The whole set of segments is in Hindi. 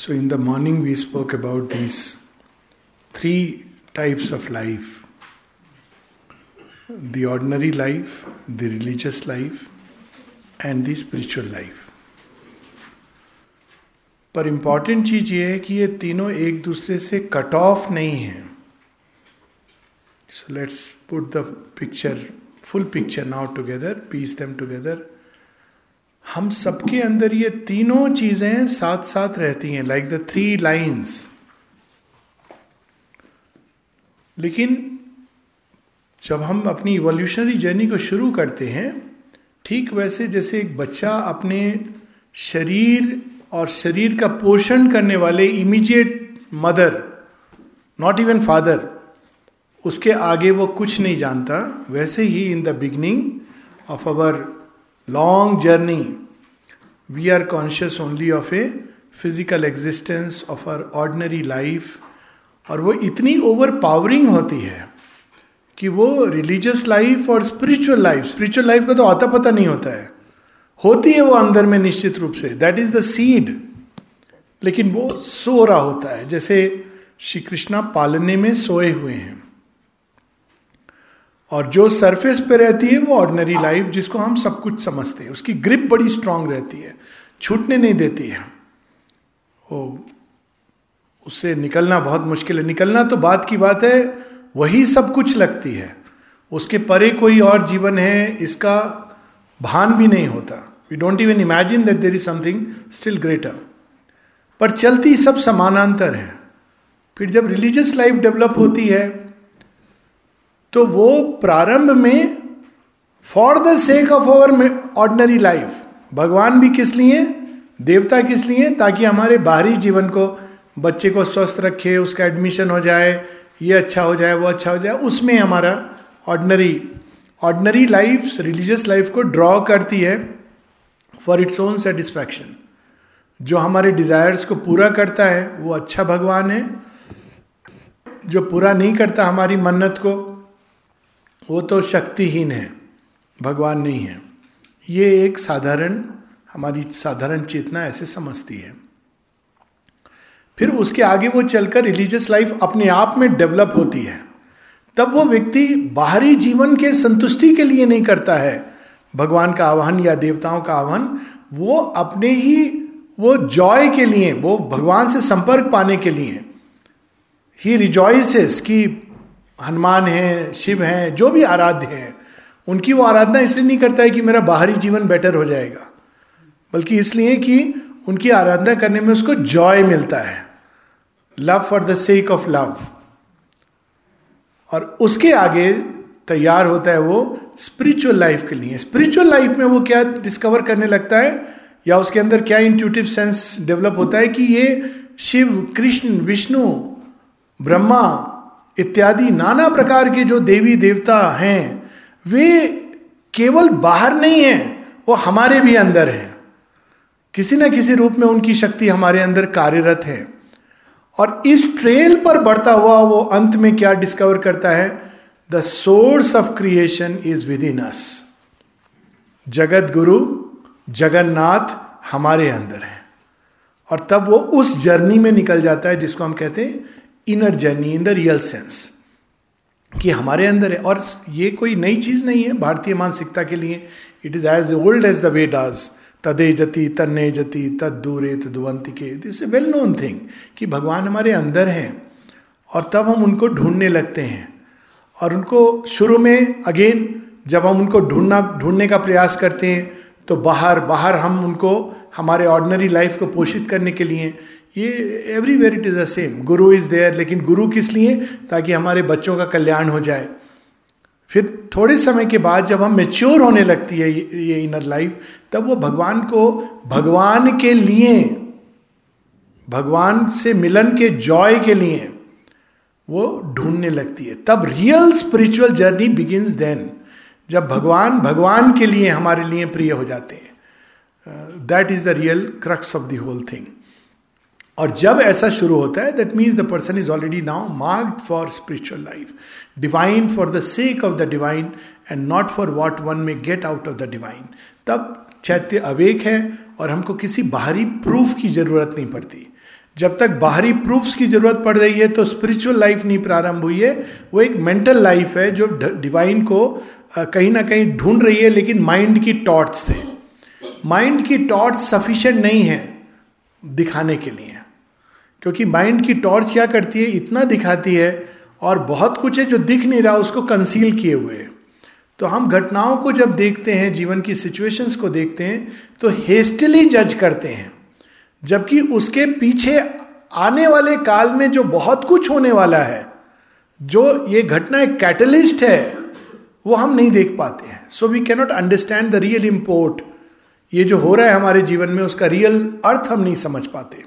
So, in the morning, we spoke about these three types of life the ordinary life, the religious life, and the spiritual life. पर इंपॉर्टेंट चीज़ ये है कि ये तीनों एक दूसरे से कट ऑफ़ नहीं है so let's put the picture full picture now together piece them together हम सबके अंदर ये तीनों चीज़ें साथ साथ रहती हैं लाइक द थ्री लाइंस लेकिन जब हम अपनी इवोल्यूशनरी जर्नी को शुरू करते हैं, ठीक वैसे जैसे एक बच्चा अपने शरीर और शरीर का पोषण करने वाले immediate mother not even father उसके आगे वो कुछ नहीं जानता, वैसे ही in the beginning of our long journey we are conscious only of a physical existence of our ordinary life और वो इतनी ओवर पावरिंग होती है कि वो रिलीजियस लाइफ और स्पिरिचुअल लाइफ स्पिरिचुअल लाइफ का तो आता पता नहीं होता है। होती है वो अंदर में निश्चित रूप से दैट इज़ द सीड लेकिन वो सो रहा होता है, जैसे श्री कृष्णा पालने में सोए हुए हैं। और जो सरफेस पे रहती है वो ऑर्डनरी लाइफ जिसको हम सब कुछ समझते हैं। उसकी ग्रिप बड़ी स्ट्रांग रहती है। छूटने नहीं देती है। वो उससे निकलना बहुत मुश्किल है। निकलना तो बात की बात है, वही सब कुछ लगती है। उसके परे कोई और जीवन है, इसका भान भी नहीं होता। We don't even imagine that there is something still greater पर चलती सब समानांतर है। फिर जब रिलीजियस लाइफ डेवलप होती है तो वो प्रारंभ में for the sake of our ordinary life भगवान भी किस लिए, देवता किस लिए, ताकि हमारे बाहरी जीवन को, बच्चे को स्वस्थ रखे, उसका एडमिशन हो जाए, ये अच्छा हो जाए, वो अच्छा हो जाए, उसमें हमारा ordinary ordinary life religious life को ड्रॉ करती है फॉर इट्स ओन सेटिस्फैक्शन जो हमारे डिजायर्स को पूरा करता है, वो अच्छा भगवान है। जो पूरा नहीं करता हमारी मन्नत को वो तो शक्तिहीन है, भगवान नहीं है। ये एक साधारण, हमारी साधारण चेतना ऐसे समझती है। फिर उसके आगे वो चलकर रिलीजियस लाइफ अपने आप में डेवलप होती है। तब वो व्यक्ति बाहरी जीवन के संतुष्टि के लिए नहीं करता है। भगवान का आह्वान या देवताओं का आह्वान वो अपने ही, वो जॉय के लिए, वो भगवान से संपर्क पाने के लिए। ही रिजॉइसेस कि हनुमान है, शिव है, जो भी आराध्य है, उनकी वो आराधना इसलिए नहीं करता है कि मेरा बाहरी जीवन बेटर हो जाएगा, बल्कि इसलिए कि उनकी आराधना करने में उसको जॉय मिलता है love for the sake of love और उसके आगे तैयार होता है वो स्पिरिचुअल लाइफ के लिए। स्पिरिचुअल लाइफ में वो क्या डिस्कवर करने लगता है, या उसके अंदर क्या इंट्यूटिव सेंस डेवलप होता है कि ये शिव, कृष्ण, विष्णु, ब्रह्मा इत्यादि नाना प्रकार के जो देवी देवता हैं, वे केवल बाहर नहीं है, वो हमारे भी अंदर है। किसी न किसी रूप में उनकी शक्ति हमारे अंदर कार्यरत है। और इस ट्रेल पर बढ़ता हुआ वो अंत में क्या डिस्कवर करता है? The source of creation is within us Jagat Guru, Jagannath हमारे अंदर है। और तब वो उस जर्नी में निकल जाता है जिसको हम कहते हैं inner journey in the real sense कि हमारे अंदर है। और ये कोई नई चीज़ नहीं है भारतीय मानसिकता के लिए। It is as old as the Vedas तदे जति, तन्ने जति तद दूरे तदवंती के। This a well known thing कि भगवान हमारे अंदर हैं और तब हम उनको ढूँढने लगते हैं। और उनको शुरू में अगेन जब हम उनको ढूंढना, ढूँढने का प्रयास करते हैं तो बाहर बाहर हम उनको, हमारे ऑर्डनरी लाइफ को पोषित करने के लिए ये every everywhere it is the same guru is there लेकिन गुरु किस लिए? ताकि हमारे बच्चों का कल्याण हो जाए। फिर थोड़े समय के बाद जब हम मेच्योर होने लगती है ये इनर लाइफ तब वो भगवान को, भगवान के लिए, भगवान से मिलन के जॉय के लिए वो ढूँढने लगती है। तब real spiritual journey begins then जब भगवान भगवान के लिए हमारे लिए प्रिय हो जाते हैं। That is the real crux of the whole thing और जब ऐसा शुरू होता है that means the person is already now marked for spiritual life divine for the sake of the divine and not for what one may get out of the divine तब चैत्य अवेक है और हमको किसी बाहरी प्रूफ की ज़रूरत नहीं पड़ती। जब तक बाहरी प्रूफ्स की ज़रूरत पड़ रही है तो स्पिरिचुअल लाइफ नहीं प्रारंभ हुई है। वो एक मेंटल लाइफ है जो डिवाइन को कहीं ना कहीं ढूंढ रही है, लेकिन माइंड की टॉर्च से। माइंड की टॉर्च सफिशियंट नहीं है दिखाने के लिए। क्योंकि माइंड की टॉर्च क्या करती है? इतना दिखाती है और बहुत कुछ है जो दिख नहीं रहा, उसको कंसील किए हुए है। तो हम घटनाओं को जब देखते हैं, जीवन की सिचुएशंस को देखते हैं तो हेस्टली जज करते हैं। जबकि उसके पीछे आने वाले काल में जो बहुत कुछ होने वाला है, जो ये घटना एक कैटलिस्ट है, वो हम नहीं देख पाते हैं। So we cannot understand the real import ये जो हो रहा है हमारे जीवन में, उसका रियल अर्थ हम नहीं समझ पाते।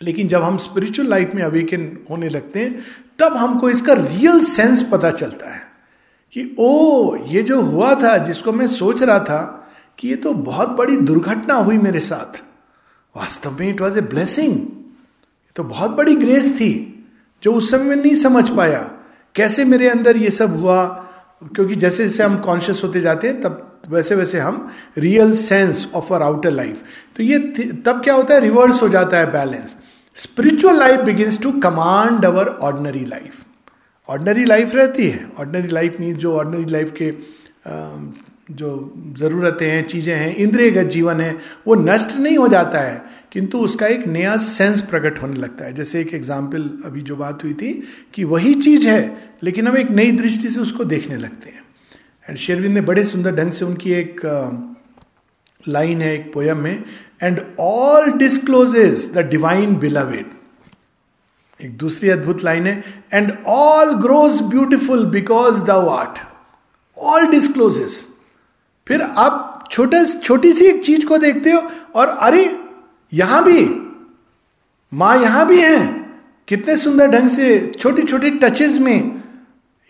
लेकिन जब हम स्पिरिचुअल लाइफ में अवेकन होने लगते हैं, तब हमको इसका रियल सेंस पता चलता है कि ओ ये जो हुआ था, जिसको मैं सोच रहा था कि ये तो बहुत बड़ी दुर्घटना हुई मेरे साथ, वास्तव में इट वॉज़ ए ब्लेसिंग तो बहुत बड़ी ग्रेस थी, जो उस समय में नहीं समझ पाया, कैसे मेरे अंदर ये सब हुआ? क्योंकि जैसे जैसे हम कॉन्शियस होते जाते हैं, तब वैसे वैसे हम real sense of our outer life तो ये तब क्या होता है? रिवर्स हो जाता है balance spiritual life begins to command our ordinary life ordinary life रहती है। ऑर्डनरी लाइफ मीन जो ऑर्डनरी लाइफ के जो ज़रूरतें हैं, चीज़ें हैं, इंद्रियगत जीवन है, वो नष्ट नहीं हो जाता है। किंतु उसका एक नया सेंस प्रकट होने लगता है। जैसे एक एग्ज़ाम्पल अभी जो बात हुई थी कि वही चीज़ है, लेकिन हम एक नई दृष्टि से उसको देखने लगते हैं। एंड शेरविंद ने बड़े सुंदर ढंग से उनकी एक लाइन है एक पोयम में and all discloses the divine beloved एक दूसरी अद्भुत लाइन है and all grows beautiful because the what all discloses फिर आप छोटे, छोटी सी एक चीज़ को देखते हो, और अरे, यहाँ भी, माँ यहाँ भी है। कितने सुंदर ढंग से छोटी छोटी टचेस में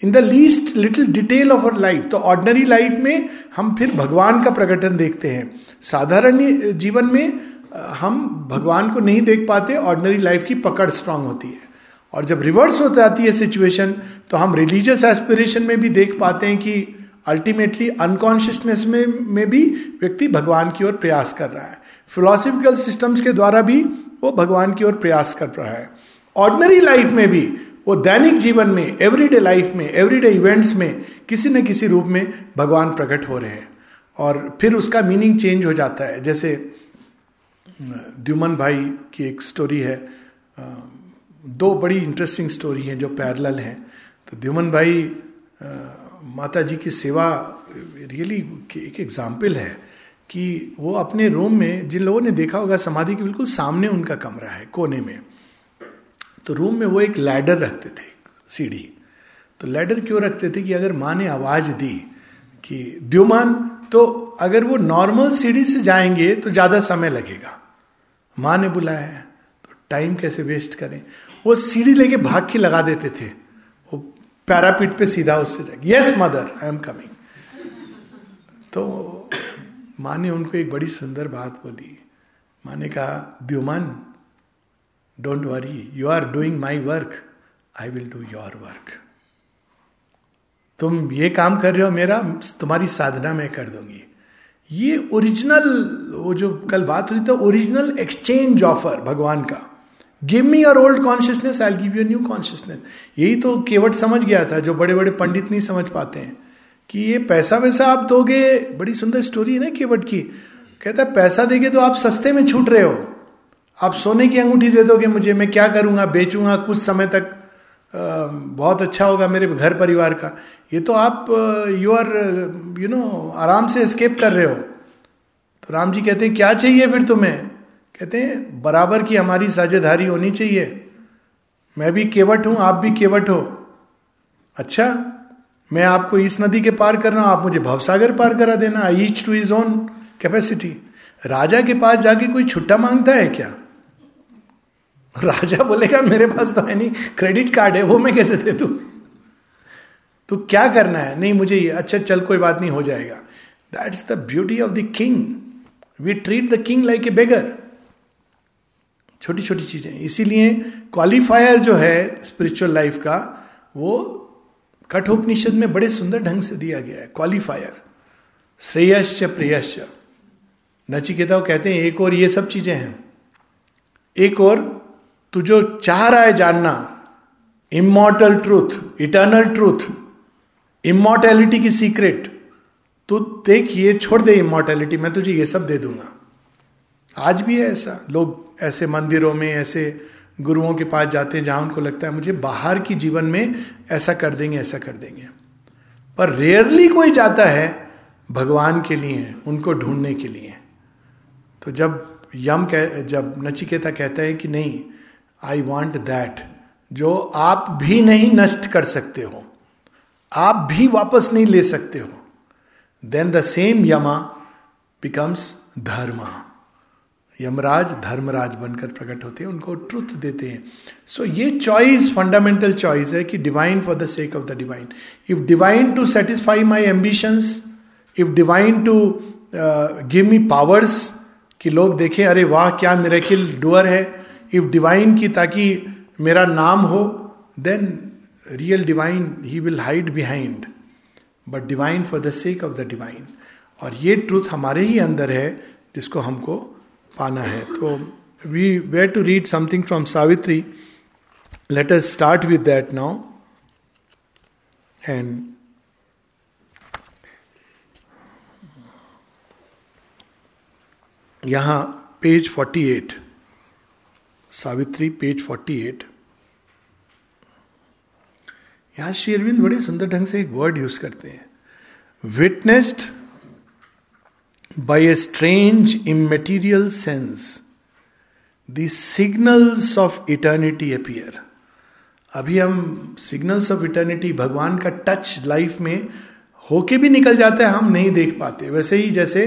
in the least little detail of our life तो ऑर्डनरी लाइफ में हम फिर भगवान का प्रकटन देखते हैं। साधारण जीवन में हम भगवान को नहीं देख पाते ऑर्डनरी लाइफ की पकड़ स्ट्रांग होती है। और जब रिवर्स हो जाती है सिचुएशन तो हम रिलीजियस एस्पिरेशन में भी देख पाते हैं कि अल्टीमेटली अनकॉन्शियसनेस में में भी व्यक्ति भगवान की ओर प्रयास कर रहा है। फिलोसफिकल सिस्टम्स के द्वारा भी वो भगवान की ओर प्रयास कर रहा है। ऑर्डनरी लाइफ में भी वो दैनिक जीवन में एवरीडे लाइफ में एवरीडे इवेंट्स में, किसी न किसी रूप में भगवान प्रकट हो रहे हैं। और फिर उसका मीनिंग चेंज हो जाता है। जैसे द्युमन भाई की एक स्टोरी है। दो बड़ी इंटरेस्टिंग स्टोरी है जो पैरल है। तो द्युमन भाई माता जी की सेवा रियली एक एग्ज़ाम्पल है कि वो अपने रूम में, जिन लोगों ने देखा होगा समाधि के, बिल्कुल सामने उनका कमरा है, कोने में। तो रूम में वो एक लैडर रखते थे, सीढ़ी। तो लैडर क्यों रखते थे कि अगर माँ ने आवाज़ दी कि द्युमान तो अगर वो नॉर्मल सीढ़ी से जाएँगे तो ज़्यादा समय लगेगा। माँ ने बुलाया है तो टाइम कैसे वेस्ट करें? वो सीढ़ी लेके भाग के लगा देते थे। वो पैरापीट पे सीधा उससे जाए yes, mother, I am coming. तो माँ ने उनको एक बड़ी सुंदर बात बोली। माँ ने कहा Dyuman don't worry you are doing my work I will do your work तुम ये काम कर रहे हो मेरा, तुम्हारी साधना मैं कर दूँगी। ये ओरिजिनल वो जो कल बात हुई था ओरिजिनल एक्सचेंज ऑफ़र भगवान का। Give me your old consciousness I give you new consciousness यही तो केवट समझ गया था, जो बड़े बड़े पंडित नहीं समझ पाते हैं। कि ये पैसा वैसा आप दोगे, बड़ी सुंदर स्टोरी है ना केवट की। कहता है, पैसा देगे तो आप सस्ते में छूट रहे हो। आप सोने की अंगूठी दे दोगे मुझे, मैं क्या करूँगा, बेचूँगा, कुछ समय तक बहुत अच्छा होगा मेरे घर परिवार का। ये तो आप यू आर यू नो आराम से स्केप कर रहे हो। तो राम जी कहते हैं, क्या चाहिए फिर तुम्हें? कहते हैं, बराबर की हमारी साझेदारी होनी चाहिए। मैं भी केवट हूँ, आप भी केवट हो। अच्छा मैं आपको इस नदी के पार कर रहा आप मुझे भवसागर पार करा देना each to his own capacity राजा के पास जाके कोई छुट्टा माँगता है क्या? राजा बोलेगा, मेरे पास तो है नहीं क्रेडिट कार्ड है, वो मैं कैसे दे दू? तो क्या करना है? नहीं, मुझे ये अच्छा चल, कोई बात नहीं, हो जाएगा. That is the beauty of the king we treat the king like a beggar छोटी छोटी चीज़ें। इसीलिए क्वालिफायर जो है स्पिरिचुअल लाइफ का, वो कठोपनिषद में बड़े सुंदर ढंग से दिया गया है क्वालिफायर श्रेयश्च, प्रेयश्च। नचिकेता कहते हैं, एक और ये सब चीज़ें हैं। एक और तू जो चाह रहा है जानना। Immortal truth eternal truth immortality की सीक्रेट तो देख, ये छोड़ दे इमोर्टैलिटी मैं तुझे ये सब दे दूँगा। आज भी है ऐसा। लोग ऐसे मंदिरों में, ऐसे गुरुओं के पास जाते हैं जहाँ उनको लगता है, मुझे बाहर की जीवन में ऐसा कर देंगे, ऐसा कर देंगे। पर रेयरली कोई जाता है भगवान के लिए, उनको ढूँढने के लिए। तो जब यम कह, जब नचिकेता कहता है कि नहीं आई वॉन्ट दैट जो आप भी नहीं नष्ट कर सकते हो। आप भी वापस नहीं ले सकते हो। Then the same Yama becomes Dharma Yamraj Dharmraj बनकर प्रकट होते हैं उनको ट्रुथ देते हैं। सो so, ये चॉइस फंडामेंटल चॉइस है कि divine for the sake of the divine if divine to satisfy my ambitions if divine to give me powers कि लोग देखें अरे वाह क्या मेरेकिल डुअर है। इफ़ डिवाइन की ताकि मेरा नाम हो then real divine he will hide behind but divine for the sake of the divine और ये ट्रूथ हमारे ही अंदर है, जिसको हमको पाना है। तो we were to read something from Savitri let us start with that now and यहाँ पेज 48 सावित्री पेज 48 यहाँ श्री अरविंद बड़े सुंदर ढंग से एक वर्ड यूज़ करते हैं। Witnessed by a strange immaterial sense the signals of eternity appear अभी हम सिग्नल्स ऑफ़ इटर्निटी भगवान का टच लाइफ में होके भी निकल जाता है, हम नहीं देख पाते। वैसे ही जैसे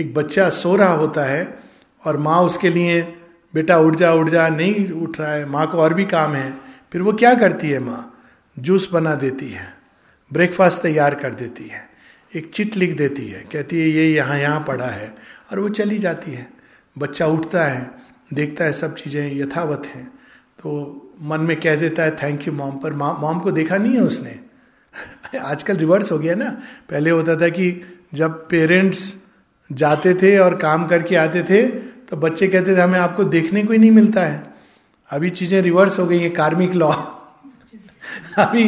एक बच्चा सो रहा होता है और माँ उसके लिए बेटा उठ जा उठ जा, नहीं उठ रहा है, माँ को और भी काम है। फिर वो क्या करती है माँ? जूस बना देती है ब्रेकफास्ट तैयार कर देती है, एक चिट लिख देती है, कहती है, ये यहाँ यहाँ पड़ा है। और वो चली जाती है। बच्चा उठता है, देखता है सब चीज़ें यथावत हैं तो मन में कह देता है थैंक यू मॉम पर मॉम को देखा नहीं है उसने? आजकल रिवर्स हो गया ना। पहले होता था कि जब पेरेंट्स जाते थे और काम करके आते थे तो बच्चे कहते थे, हमें आपको देखने को ही नहीं मिलता है। अभी चीज़ें रिवर्स हो गई है कार्मिक लॉ अभी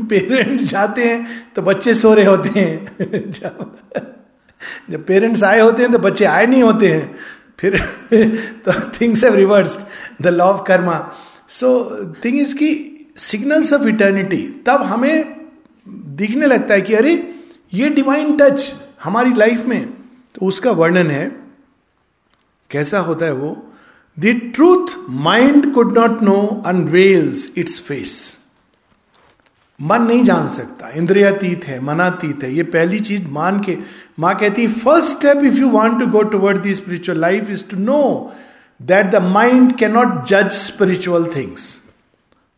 पेरेंट्स जाते हैं तो बच्चे सो रहे होते हैं। जब जब पेरेंट्स आए होते हैं तो बच्चे आए नहीं होते हैं। फिर तो things have reverse the law of karma so thing is की सिग्नल्स ऑफ़ इटर्निटी तब हमें दिखने लगता है कि अरे, ये डिवाइन टच हमारी लाइफ में तो उसका वर्णन है। कैसा होता है वो? The truth mind could not know unveils its face मन नहीं जान सकता। इंद्रियातीत है मनातीत है। ये पहली चीज़ मान के, माँ कहती first step if you want to go toward the spiritual life is to know that the mind can not जज स्पिरिचुअल थिंग्स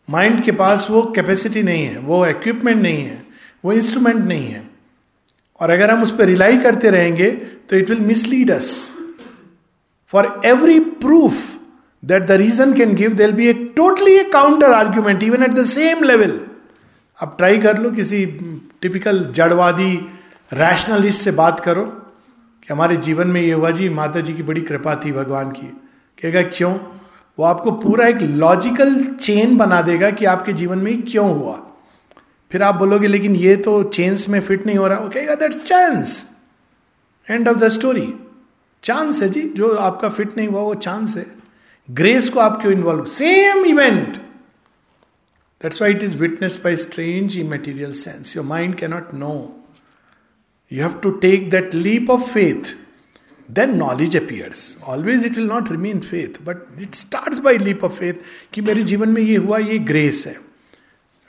माइंड के पास वो कैपेसिटी नहीं है, वो इक्विपमेंट नहीं है, वो इंस्ट्रूमेंट नहीं है। और अगर हम उस पर रिलाई करते रहेंगे तो it will mislead us for every proof that the reason can give there be a totally a counter argument even at the same level अब ट्राई कर लो किसी टिपिकल जड़वादी रैशनलिस्ट से बात करो कि हमारे जीवन में ये हुआ जी माता जी की बड़ी कृपा थी भगवान की। कहेगा, क्यों? वो आपको पूरा एक लॉजिकल चेन बना देगा कि आपके जीवन में क्यों हुआ। फिर आप बोलोगे, लेकिन ये तो चेंस में फिट नहीं हो रहा। वो कहेगा that chance end of the story chance है जी, जो आपका फिट नहीं हुआ, वो चांस है। ग्रेस को आप क्यों involve same event that's why it is witness by strange in material sense your mind cannot know you have to take that leap of faith then knowledge appears always it will not remain faith but it start by leap of faith कि मेरे जीवन में ये हुआ, ये ग्रेस है।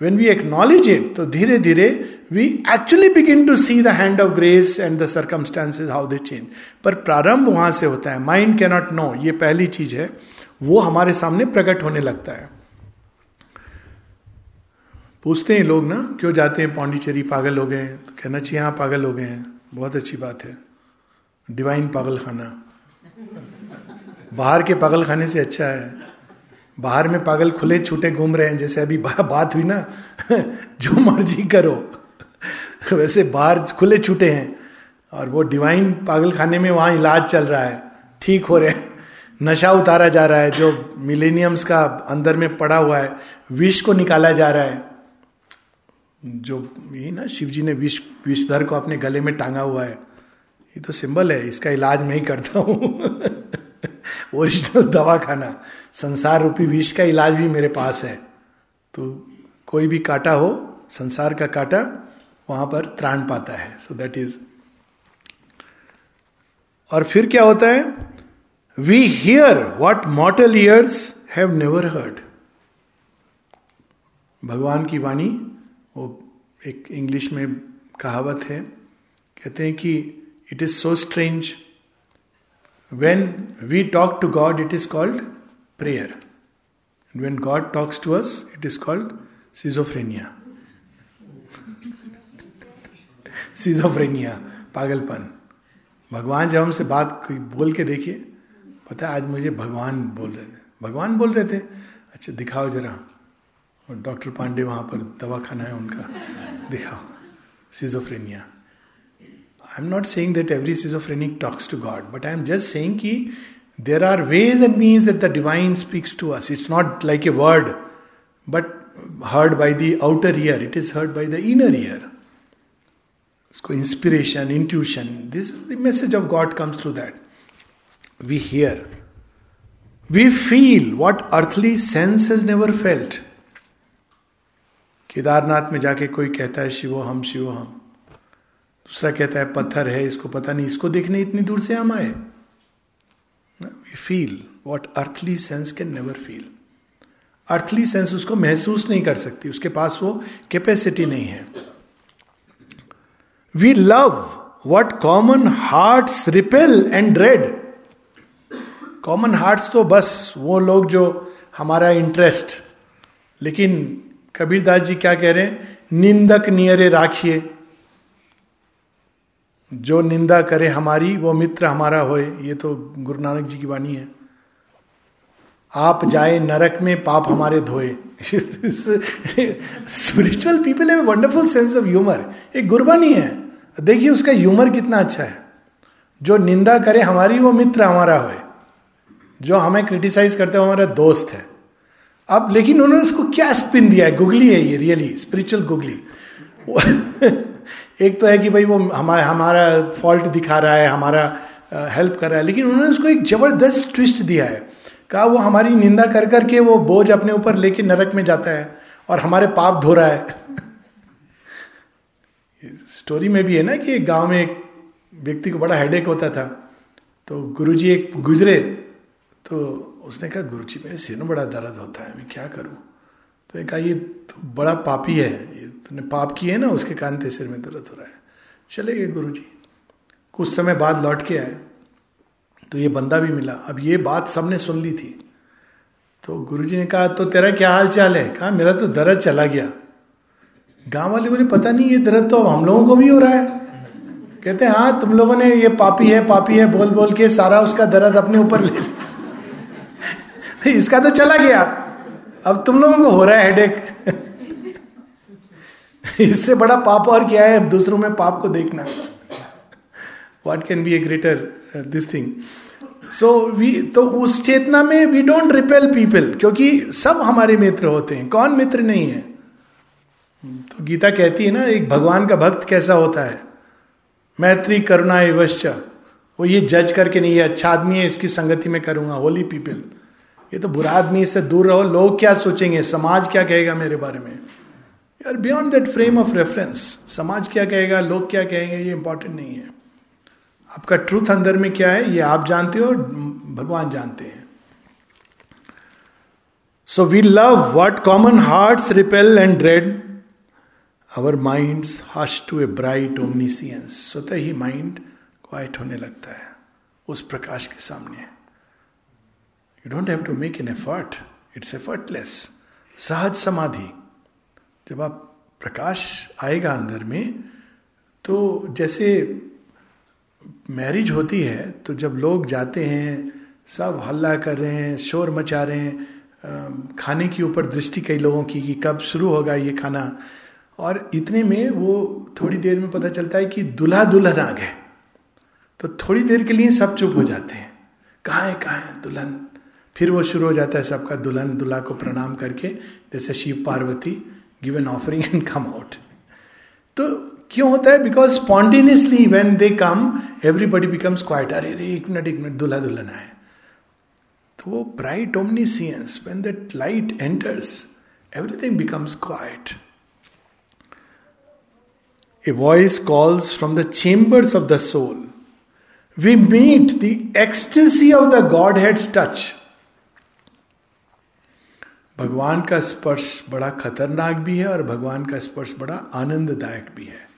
वेन वी एक्नॉलेज इट तो धीरे धीरे we actually begin to see the hand of grace and the circumstances how they change पर प्रारंभ वहाँ से होता है। माइंड कैनॉट नो ये पहली चीज़ है। वो हमारे सामने प्रकट होने लगता है। पूछते हैं लोग ना, क्यों जाते हैं पांडिचेरी? पागल हो गए तो कहना चाहिए हाँ पागल हो गए हैं। बहुत अच्छी बात है। डिवाइन पागल खाना बाहर के पागल खाने से अच्छा है। बाहर में पागल खुले छूटे घूम रहे हैं जैसे अभी बा, बात हुई ना जो मर्ज़ी करो। वैसे बाहर खुले छूटे हैं और वो डिवाइन पागल खाने में वहाँ इलाज चल रहा है ठीक हो रहे हैं। नशा उतारा जा रहा है जो मिलेनियम्स का अंदर में पड़ा हुआ है विष को निकाला जा रहा है। जो यही ना शिव जी ने विष विषधर को अपने गले में टांगा हुआ है। ये तो सिंबल है इसका इलाज मैं ही करता हूँ। ओरिजिनल दवा खाना संसार रूपी विष का इलाज भी मेरे पास है। तो कोई भी काटा हो, संसार का काटा वहाँ पर त्राण पाता है। सो दैट इज़ और फिर क्या होता है? We hear what mortal ears have never heard भगवान की वाणी, वो एक इंग्लिश में कहावत है। कहते हैं कि it is so strange when we talk to God it is called prayer when God talks to us it is called schizophrenia schizophrenia पागलपन. भगवान जब हमसे बात कोई बोल के देखिए, पता है आज मुझे भगवान बोल रहे थे। भगवान बोल रहे थे? अच्छा दिखाओ जरा। और डॉक्टर पांडे वहाँ पर दवा खाना है उनका। दिखाओ। Schizophrenia I am not saying that every schizophrenic talks to God but I am just saying कि there are ways and means that the divine speaks to us it's not like a word but heard by the outer ear it is heard by the inner ear उसको inspiration intuition this is the message of God comes through that we hear we feel what earthly sense has never felt Kedarnath में जाके कोई कहता है शिवो हम शिवो हम दूसरा कहता है पत्थर है इसको पता नहीं इसको देखने इतनी दूर से हम आए we feel what earthly sense can never feel earthly sense उसको महसूस नहीं कर सकती उसके पास वो कैपेसिटी नहीं है we love what common heart repel and dread common hearts तो बस वो लोग जो हमारा इंटरेस्ट लेकिन कबीरदास जी क्या कह रहे हैं निंदक नियरे राखिए जो निंदा करे हमारी, वो मित्र हमारा होए। ये तो गुरु नानक जी की वाणी है। आप जाए नरक में पाप हमारे धोए। स्पिरिचुअल पीपल है वंडरफुल सेंस ऑफ़ ह्यूमर एक गुरबानी है। देखिए उसका ह्यूमर कितना अच्छा है। जो निंदा करे हमारी, वो मित्र हमारा होए। जो हमें क्रिटिसाइज करते हो हमारा दोस्त है। अब लेकिन उन्होंने उसको क्या स्पिन दिया है? गुगली है ये रियली स्पिरिचुअल गुगली एक तो है कि भाई वो हमारा हमारा फॉल्ट दिखा रहा है, हमारा हेल्प कर रहा है, लेकिन उन्होंने उसको एक ज़बरदस्त ट्विस्ट दिया है। कहा वो हमारी निंदा कर करके वो बोझ अपने ऊपर लेके नरक में जाता है और हमारे पाप धो रहा है। स्टोरी में भी है ना कि एक गाँव में एक व्यक्ति को बड़ा हेडेक होता था तो गुरुजी एक गुजरे तो उसने कहा गुरु जी मेरे सिर में बड़ा दर्द होता है, मैं क्या करूँ? तो कहा, ये तो बड़ा पापी है तूने पाप किए ना, उसके कारण तेरे सिर में दर्द हो रहा है। चले गए गुरु जी कुछ समय बाद लौट के आए तो ये बंदा भी मिला। अब ये बात सबने सुन ली थी। तो गुरु जी ने कहा तो तेरा क्या हाल चाल है? कहा, मेरा तो दर्द चला गया। गाँव वाले बोले, पता नहीं, ये दर्द तो अब हम लोगों को भी हो रहा है। कहते हैं हाँ तुम लोगों ने ये पापी है पापी है बोल बोल के सारा उसका दर्द अपने ऊपर ले इसका तो चला गया। अब तुम लोगों को हो रहा है हेडेक इससे बड़ा पाप और क्या है? दूसरों में पाप को देखना। What can be a greater this thing so we तो उस चेतना में वी डोंट रिपेल पीपल क्योंकि सब हमारे मित्र होते हैं। कौन मित्र नहीं है? तो गीता कहती है ना, एक भगवान का भक्त कैसा होता है? मैत्री करुणा एवश्च वो ये जज करके नहीं है अच्छा आदमी है, इसकी संगति में करूँगा होली पीपल ये तो बुरा आदमी इससे दूर रहो, लोग क्या सोचेंगे? समाज क्या कहेगा मेरे बारे में? यार beyond that frame of reference समाज क्या कहेगा, लोग क्या कहेंगे, ये इंपॉर्टेंट नहीं है। आपका ट्रूथ अंदर में क्या है, ये आप जानते हो भगवान जानते हैं। So we love what common heart repel and dread our mind hush to a bright omniscience स्वतः ही माइंड क्वाइट होने लगता है, उस प्रकाश के सामने। You don't have to make an effort it's effortless सहज समाधि। जब आप प्रकाश आएगा अंदर में तो जैसे मैरिज होती है तो जब लोग जाते हैं, सब हल्ला कर रहे हैं, शोर मचा रहे हैं खाने के ऊपर दृष्टि कई लोगों की कि कब शुरू होगा ये खाना। और इतने में वो थोड़ी देर में पता चलता है कि दुल्हा दुल्हन आ गए तो थोड़ी देर के लिए सब चुप हो जाते हैं। कहा है कहा है दुल्हन? फिर वो शुरू हो जाता है सबका दुल्हन दुल्हा को प्रणाम करके, जैसे Shiva Parvati give an offering and come out तो क्यों होता है? Because spontaneously when they come everybody becomes quiet अरे रे एक मिनट एक मिनट दुल्हा दुल्हन आए। तो वो bright omniscience when that light enters everything becomes quiet a voice calls from the chambers of the soul we meet the ecstasy of the Godhead's touch भगवान का स्पर्श बड़ा खतरनाक भी है और भगवान का स्पर्श बड़ा आनंददायक भी है।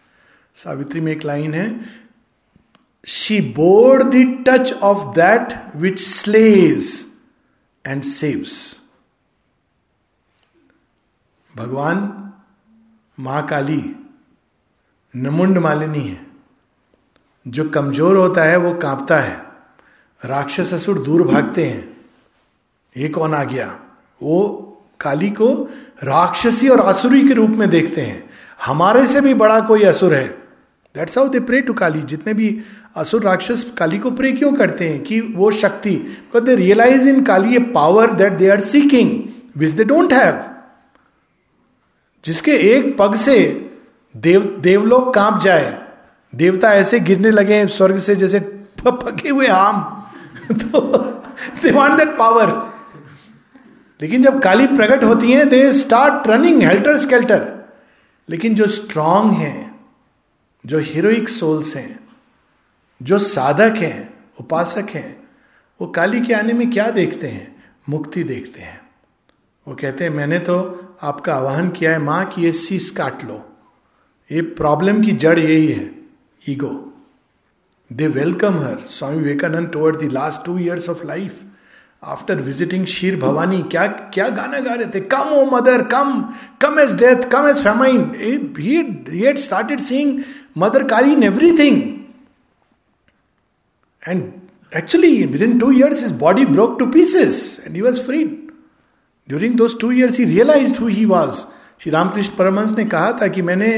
सावित्री में एक लाइन है she bore the touch of that which slays and saves भगवान माँ काली, नमुंड मालिनी है। जो कमज़ोर होता है, वो कांपता है। राक्षस असुर दूर भागते हैं। ये कौन आ गया? वो काली को राक्षसी और असुरी के रूप में देखते हैं। हमारे से भी बड़ा कोई असुर है। That's how they pray to Kali जितने भी असुर राक्षस काली को प्रे क्यों करते हैं? कि वो शक्ति they realize in Kali a power that they are seeking which they don't have जिसके एक पग से देव, देवलोक काँप जाए। देवता ऐसे गिरने लगे स्वर्ग से, जैसे पके हुए आम। तो दे वांट दैट पावर लेकिन जब काली प्रकट होती हैं they start running helter skelter लेकिन जो स्ट्रांग हैं, जो हीरोइक सोल्स हैं, जो साधक हैं, उपासक हैं, वो काली के आने में क्या देखते हैं? मुक्ति देखते हैं। वो कहते हैं, मैंने तो आपका आवाहन किया है, माँ, की ये सीस काट लो। ये प्रॉब्लम की जड़ यही है ego they welcome her Swami Vivekananda toward the last two years of life after visiting Kheer Bhavani क्या क्या गाना गा रहे थे come O mother come come as death come as famine he started seeing mother Kali in everything and actually within two years is body broke to pieces and he was free during those two years he realize who he was Shri Ramakrishna Paramhansa ने कहा था कि मैंने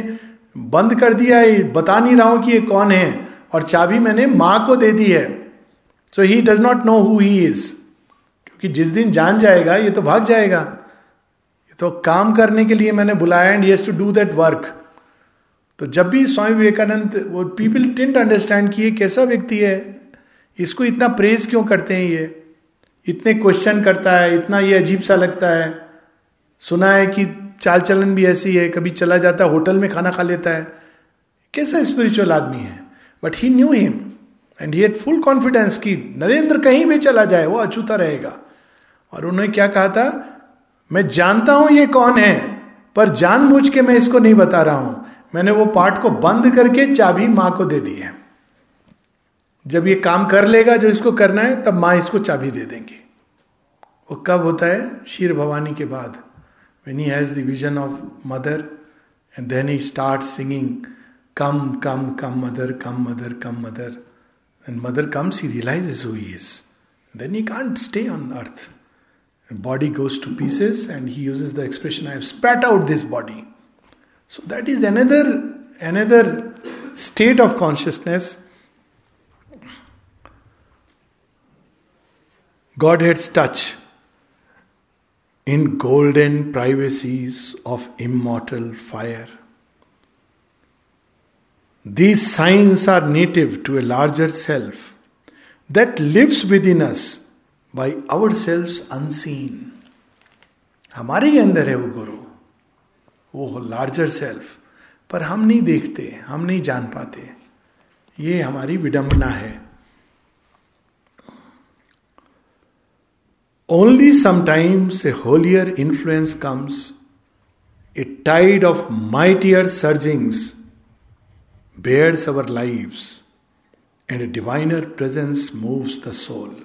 बंद कर दिया है बता नहीं रहा हूँ कि ये कौन है और चाबी मैंने माँ को दे दी है so he does not know who he is कि जिस दिन जान जाएगा, ये तो भाग जाएगा। ये तो काम करने के लिए मैंने बुलाया and yes to do that work तो जब भी स्वामी विवेकानंद, वो पीपल टेंट अंडरस्टैंड ये कैसा व्यक्ति है, इसको इतना प्रेज क्यों करते हैं ये? इतने क्वेश्चन करता है, इतना ये अजीब सा लगता है। सुना है कि चाल चलन भी ऐसी है, कभी चला जाता है होटल में खाना खा लेता है। कैसा स्पिरिचुअल आदमी है? But he knew him and he had full confidence कि नरेंद्र कहीं भी चला जाए, वो अछूता रहेगा। और उन्होंने क्या कहा था? मैं जानता हूँ ये कौन है, पर जानबूझ के मैं इसको नहीं बता रहा हूँ। मैंने वो पार्ट को बंद करके चाबी माँ को दे दी है। जब ये काम कर लेगा, जो इसको करना है, तब माँ इसको चाबी दे देंगी। वो कब होता है? शीर भवानी के बाद। When he has the vision of mother and then he start singing come come come mother come mother come mother and mother comes he realize who he is then he can't stay on earth body goes to pieces and he uses the expression i have spat out this body. So that is another another state of consciousness. Godhead's touch in golden privacies of immortal fire. These signs are native to a larger self that lives within us by our selves unseen हमारे ही अंदर है वो गुरु। वो लार्जर सेल्फ पर हम नहीं देखते, हम नहीं जान पाते। ये हमारी विडंबना है। Only sometimes a holier influence comes a tide of mightier surgings bears our life and a diviner presence moves the soul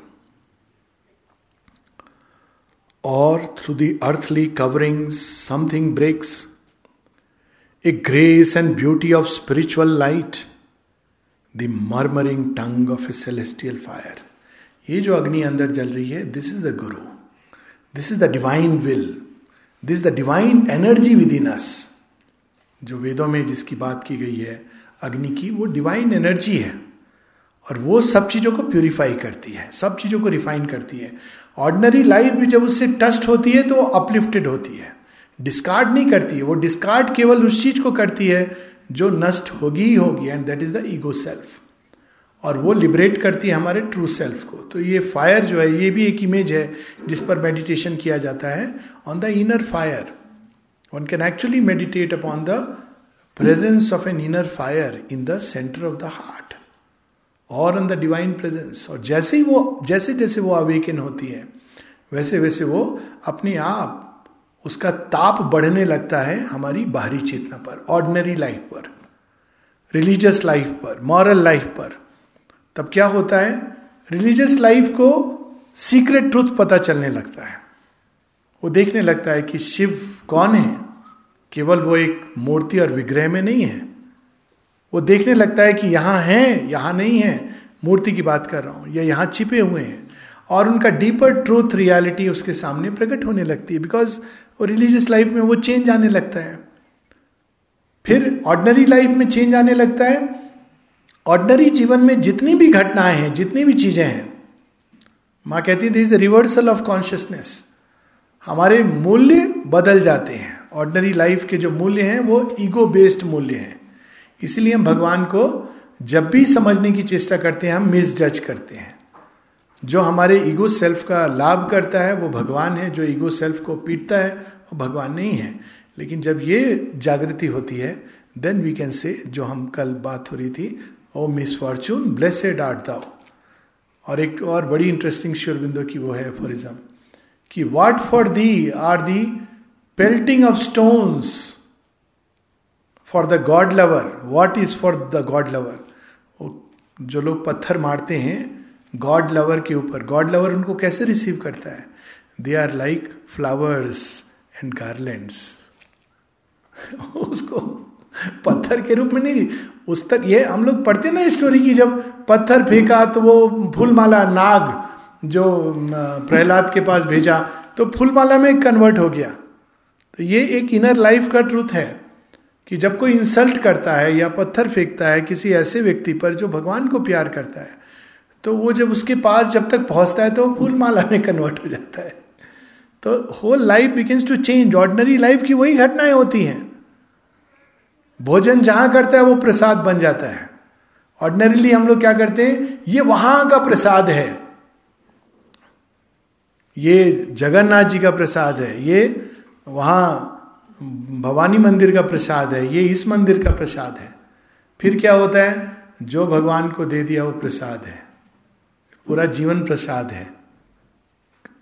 or through the earthly coverings, something breaks. A grace and beauty of spiritual light, the murmuring tongue of a celestial fire. ये जो अग्नि अंदर जल रही है this is the guru this is the divine will this the divine energy within us जो वेदों में जिसकी बात की गई है अग्नि की वो डिवाइन एनर्जी है और वो सब चीज़ों को प्यूरिफाई करती है, सब चीज़ों को रिफाइन करती है। ऑर्डनरी लाइफ भी जब उससे टस्ट होती है तो अपलिफ्टेड होती है। डिस्कार्ड नहीं करती है, वो डिस्कार्ड केवल उस चीज़ को करती है जो नष्ट होगी ही होगी and that is the ego self और वो लिबरेट करती है हमारे ट्रू सेल्फ को। तो ये फायर जो है, ये भी एक इमेज है जिस पर मेडिटेशन किया जाता है। On the inner fire one can actually meditate upon the presence of an inner fire in the centre of the heart और ऑन द डिवाइन प्रेजेंस और जैसे ही वो, जैसे जैसे वो अवेकन होती है, वैसे वैसे वो अपने आप, उसका ताप बढ़ने लगता है हमारी बाहरी चेतना पर ऑर्डनरी लाइफ पर रिलीजियस लाइफ पर मॉरल लाइफ पर। तब क्या होता है? रिलीजियस लाइफ को सीक्रेट ट्रूथ पता चलने लगता है। वो देखने लगता है कि शिव कौन है? केवल वो एक मूर्ति और विग्रह में नहीं है। वो देखने लगता है कि यहाँ है, यहाँ नहीं है। मूर्ति की बात कर रहा हूँ, या यहाँ छिपे हुए हैं। और उनका डीपर ट्रूथ रियलिटी उसके सामने प्रकट होने लगती है बिकॉज़ वो रिलीजियस लाइफ में वो चेंज आने लगता है। फिर ऑर्डनरी लाइफ में चेंज आने लगता है। ऑर्डनरी जीवन में जितनी भी घटनाएँ हैं, जितनी भी चीज़ें हैं, माँ कहती थी इज़ रिवर्सल ऑफ़ कॉन्शियसनेस हमारे मूल्य बदल जाते हैं। ऑर्डनरी लाइफ के जो मूल्य हैं, वो ईगो बेस्ड मूल्य हैं। इसलिए हम भगवान को जब भी समझने की चेष्टा करते हैं, हम मिस जज करते हैं। जो हमारे ईगो सेल्फ का लाभ करता है, वो भगवान है। जो ईगो सेल्फ को पीटता है, वो भगवान नहीं है। लेकिन जब ये जागृति होती है देन वी कैन से जो हम कल बात हो रही थी, O misfortune blessed art thou और एक और बड़ी इंटरेस्टिंग श्योरबिंदो की वो है फॉरिज्म कि what for the are the pelting of stones for the God lover what is for the God lover जो लोग पत्थर मारते हैं गॉड लवर के ऊपर। गॉड लवर उनको कैसे रिसीव करता है? They are like flowers and garlands उसको पत्थर के रूप में नहीं, उस तक ये हम लोग पढ़ते ना स्टोरी की, जब पत्थर फेंका तो वो फूलमाला नाग जो प्रहलाद के पास भेजा तो फूलमाला में कन्वर्ट हो गया। तो ये एक इनर लाइफ का ट्रूथ है। कि जब कोई इंसल्ट करता है या पत्थर फेंकता है किसी ऐसे व्यक्ति पर जो भगवान को प्यार करता है तो वो जब उसके पास जब तक पहुँचता है तो वो फूल माला में कन्वर्ट हो जाता है। तो whole life begins to change ordinary life की वही घटनाएँ होती हैं। भोजन जहाँ करता है वो प्रसाद बन जाता है। ऑर्डनरीली हम लोग क्या करते हैं? ये वहाँ का प्रसाद है। ये जगन्नाथ जी का प्रसाद है। ये वहाँ भवानी मंदिर का प्रसाद है, ये इस मंदिर का प्रसाद है। फिर क्या होता है? जो भगवान को दे दिया वो प्रसाद है। पूरा जीवन प्रसाद है।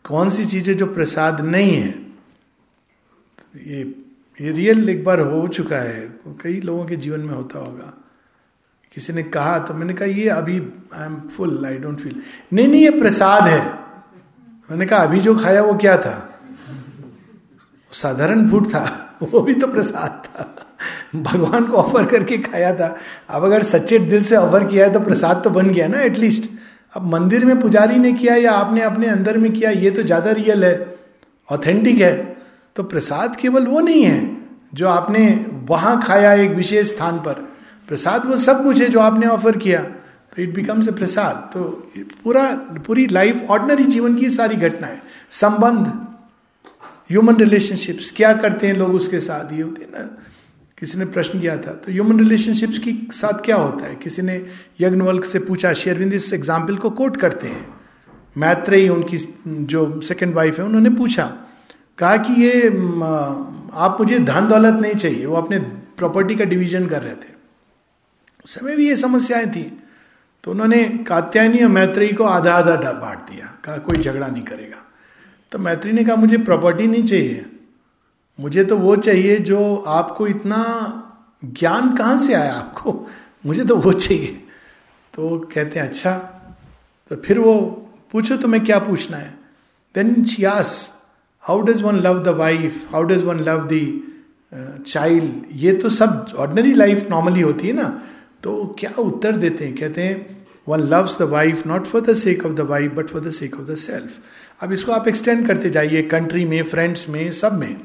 कौन सी चीज़ें जो प्रसाद नहीं है? ये ये रियल एक बार हो चुका है। कई लोगों के जीवन में होता होगा। किसी ने कहा तो मैंने कहा, ये अभी I am full I don't feel नहीं नहीं, ये प्रसाद है। मैंने कहा, अभी जो खाया वो क्या था? साधारण फ़ूड था। वो भी तो प्रसाद था। भगवान को ऑफ़र करके खाया था। अब अगर सच्चे दिल से ऑफ़र किया है तो प्रसाद तो बन गया ना एटलीस्ट अब मंदिर में पुजारी ने किया या आपने अपने अंदर में किया, ये तो ज़्यादा रियल है ऑथेंटिक है। तो प्रसाद केवल वो नहीं है जो आपने वहाँ खाया एक विशेष स्थान पर। प्रसाद वो सब कुछ है जो आपने ऑफ़र किया। तो इट बिकम्स ए प्रसाद। तो पूरा, पूरी लाइफ ऑर्डनरी जीवन की सारी घटनाएँ, संबंध ह्यूमन रिलेशनशिप्स क्या करते हैं लोग उसके साथ? ये होते हैं ना, किसी ने प्रश्न किया था तो ह्यूमन रिलेशनशिप्स के साथ क्या होता है? किसी ने यज्ञवल्क से पूछा, शेरविंद इस एग्ज़ाम्पल को कोट करते हैं। मैत्रेयी, उनकी जो सेकेंड वाइफ है, उन्होंने पूछा, कहा कि ये आप मुझे धन दौलत नहीं चाहिए, वो अपने प्रॉपर्टी का डिवीज़न कर रहे थे। उस समय भी ये समस्याएँ थी। तो उन्होंने कात्यायनी और मैत्रेयी को आधा आधा बांट दिया, कहा, कोई झगड़ा नहीं करेगा। तो मैत्री ने कहा, मुझे प्रॉपर्टी नहीं चाहिए। मुझे तो वो चाहिए जो आपको इतना ज्ञान कहाँ से आया आपको? मुझे तो वो चाहिए। तो कहते हैं अच्छा। तो फिर वो पूछो, तुम्हें क्या पूछना है? Then yes how does one love the wife how does one love the child ये तो सब ऑर्डनरी लाइफ नॉर्मली होती है ना। तो क्या उत्तर देते हैं? कहते हैं one loves the wife not for the sake of the wife but for the sake of the self अब इसको आप एक्सटेंड करते जाइए कंट्री में फ्रेंड्स में, सब में।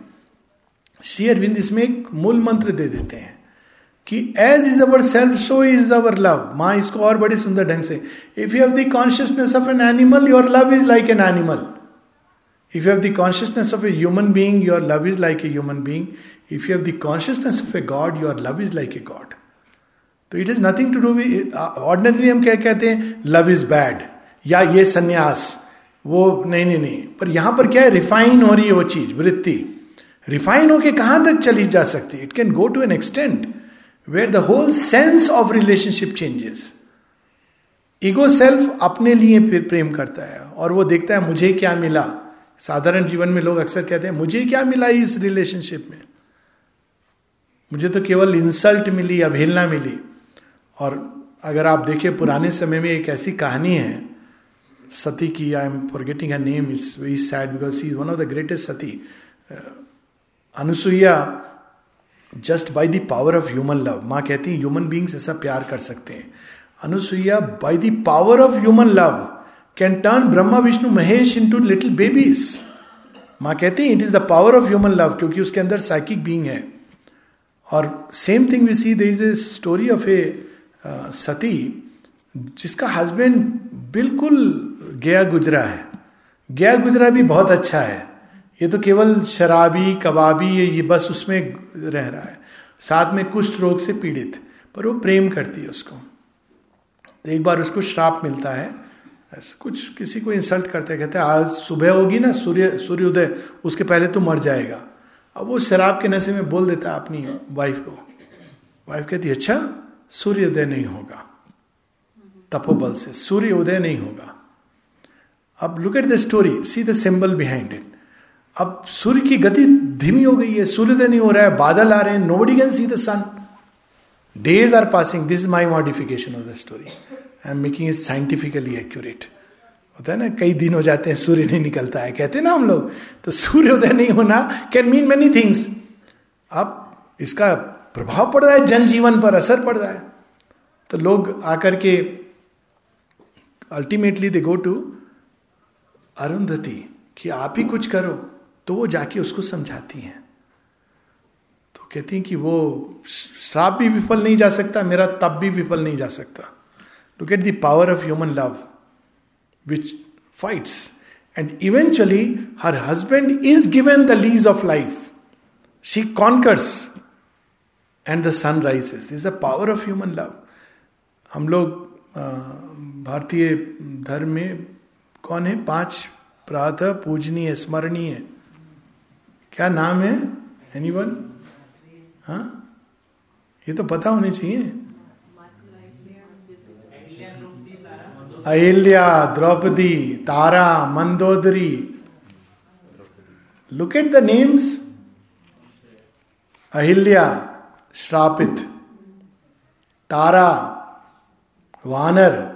श्री अरविंद इसमें एक मूल मंत्र दे देते हैं कि as is our self so is our love माँ इसको और बड़े सुंदर ढंग से। If you have the consciousness of an animal your love is like an animal if you have the consciousness of a human being your love is like a human being if you have the consciousness of a god your love is like a god तो it is nothing to do ordinary हम क्या कहते हैं? लव इज़ बैड या ये संन्यास। वो, नहीं नहीं नहीं, पर यहाँ पर क्या है? रिफाइन हो रही है वो चीज़, वृत्ति। रिफाइन होके कहाँ तक चली जा सकती है? It can go to an extent where the whole sense of relationship changes ego self अपने लिए फिर प्रेम करता है और वो देखता है, मुझे क्या मिला? साधारण जीवन में लोग अक्सर कहते हैं, मुझे क्या मिला इस रिलेशनशिप में? मुझे तो केवल इंसल्ट मिली, अवहेलना मिली। और अगर आप देखें, पुराने समय में एक ऐसी कहानी है सती की I am forgetting her name is very sad because she is one of the greatest Sati just by the power of human love माँ कहती है ह्यूमन बींग्स ऐसा प्यार कर सकते हैं Anusuya by the power of human love can turn Brahma Vishnu Mahesh into little babies माँ कहती है it is the power of human love क्योंकि उसके अंदर साइकिक बींग है और same thing we see there is a story of a Sati जिसका हस्बैंड बिल्कुल गया गुजरा है। गया गुजरा भी बहुत अच्छा है। ये तो केवल शराबी कबाबी ये, ये बस उसमें रह रहा है। साथ में कुष्ठ रोग से पीड़ित पर वो प्रेम करती है उसको। तो एक बार उसको श्राप मिलता है। कुछ किसी को इंसल्ट करते कहते आज सुबह होगी ना सूर्य सूर्योदय उसके पहले तो मर जाएगा। अब वो शराब के नशे में बोल देता है अपनी वाइफ को। वाइफ कहती अच्छा सूर्योदय नहीं होगा। तपोबल से सूर्य उदय नहीं होगा। अब look at the story see the symbol behind it अब सूर्य की गति धीमी हो गई है, सूर्योदय नहीं हो रहा है, बादल आ रहे हैं nobody can see the sun days are passing this is my modification of the story I am making it scientifically accurate होता है ना, कई दिन हो जाते हैं, सूर्य नहीं निकलता है। कहते ना हम लोग तो सूर्योदय नहीं होना कैन मीन मेनी थिंग्स अब इसका प्रभाव पड़ रहा है, जनजीवन पर असर पड़ रहा है। तो लोग आकर के ultimately they go to Arundhati कि आप ही कुछ करो तो वो जाके उसको समझाती हैं। तो कहती हैं कि वो श्राप भी विफल नहीं जा सकता, मेरा तब भी विफल नहीं जा सकता। Look at the power of human love which fights and eventually her husband is given the lease of life she conquers and the sun rises this the power of human love हम लोग भारतीय धर्म में कौन है? पाँच प्रातः पूजनीय, स्मरणीय। क्या नाम है? एनी वन हाँ? ये तो पता होनी चाहिए। Ahilya, Draupadi, Tara, Mandodari. Look at the names Ahilya, श्रापित। तारा, वानर।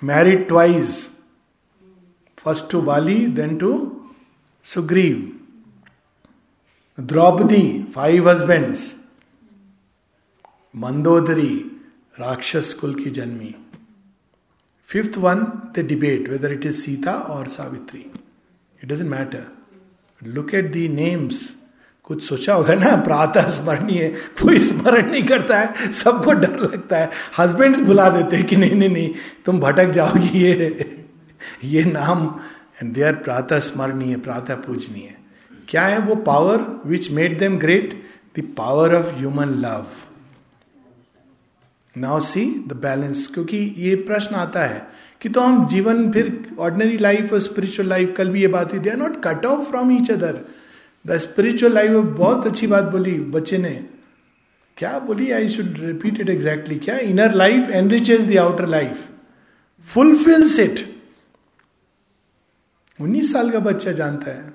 married twice first to Bali, then to Sugriv. Draupadi, five husbands. Mandodari, Rakshas Kul ki Janmi. Fifth one, the debate whether it is Sita or Savitri. It doesn't matter. Look at the names कुछ सोचा होगा ना, प्रातः स्मरणीय, कोई स्मरण नहीं करता है, सबको डर लगता है। हस्बैंड्स बुला देते हैं कि नहीं नहीं नहीं, तुम भटक जाओगी ये ये नाम। एंड दे आर प्रातः स्मरणीय, प्रातः पूजनीय। क्या है वो power which made them great the power of human love now see the balance क्योंकि ये प्रश्न आता है कि तो हम जीवन, फिर ऑर्डिनरी लाइफ और स्पिरिचुअल लाइफ कल भी ये बात हुई they are not cut off from each other the spiritual life बहुत अच्छी बात बोली बच्चे ने। क्या बोली? I should repeat it exactly क्या inner life enriches the outer life fulfils it उन्नीस साल का बच्चा जानता है।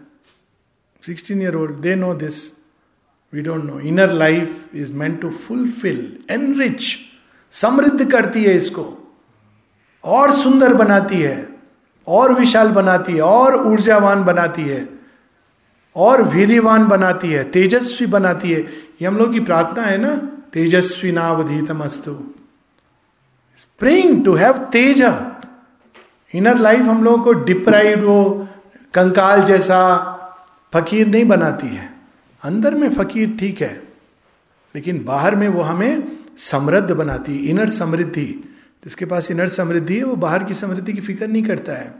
Sixteen year old they know this we don't know inner life is meant to fulfil enrich समृद्ध करती है इसको। और सुंदर बनाती है, और विशाल बनाती है, और ऊर्जावान बनाती है। और वीरवान बनाती है, तेजस्वी बनाती है। ये हम लोग की प्रार्थना है ना, तेजस्वी नावधीतम अस्तु। Spring to have tej. Inner life हम लोगों को डिप्राइड वो कंकाल जैसा, फकीर नहीं बनाती है। अंदर में फकीर ठीक है, लेकिन बाहर में वो हमें समृद्ध बनाती है इनर समृद्धि। जिसके पास इनर समृद्धि है, वो बाहर की समृद्धि की फ़िक्र नहीं करता है।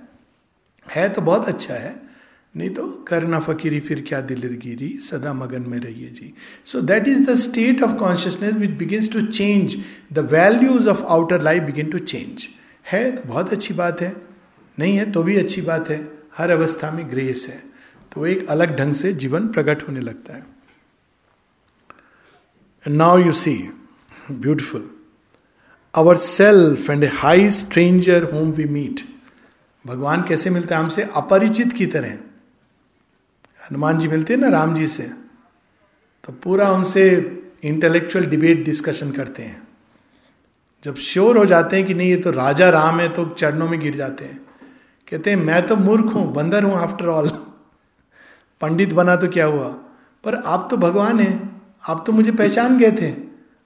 है तो बहुत अच्छा है नहीं तो करना फकीरी फिर क्या दिलर गिरी सदा मगन में रहिए जी। So that is the state of consciousness which begin to change the values of outer life begin to change है तो बहुत अच्छी बात है। नहीं है तो भी अच्छी बात है। हर अवस्था में ग्रेस है। तो एक अलग ढंग से जीवन प्रकट होने लगता है। Now you see beautiful our self and a high stranger whom we meet भगवान कैसे मिलते हैं? हमसे अपरिचित की तरह। हनुमान जी मिलते हैं ना, राम जी से तो पूरा उनसे इंटेलेक्चुअल डिबेट डिस्कशन करते हैं। जब श्योर हो जाते हैं कि नहीं, ये तो राजा राम है तो चरणों में गिर जाते हैं। कहते हैं, मैं तो मूर्ख हूँ, बंदर हूँ आफ्टर ऑल पंडित बना तो क्या हुआ? पर आप तो भगवान हैं, आप तो मुझे पहचान गए थे।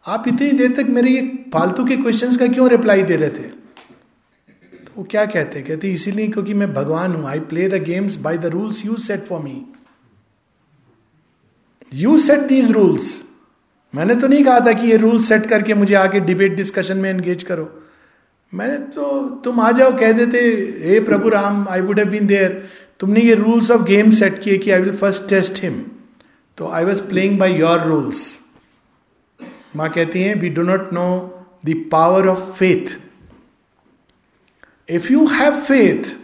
आप इतनी देर तक मेरे ये फालतू के क्वेश्चंस का क्यों रिप्लाई दे रहे थे? तो वो क्या कहते हैं? कहते इसीलिए क्योंकि मैं भगवान हूँ। I play the games by the rules you set for me you set these rules मैंने तो नहीं कहा था कि ये रूल सेट करके मुझे आके डिबेट डिस्कशन में एंगेज करो। मैंने तो तुम आ जाओ, कह देते, हे प्रभु Ram I would have been there तुमने ये रूल्स ऑफ़ गेम सेट किए कि I will first test him तो I was playing by your rules माँ कहती हैं we do not know the power of faith if you have faith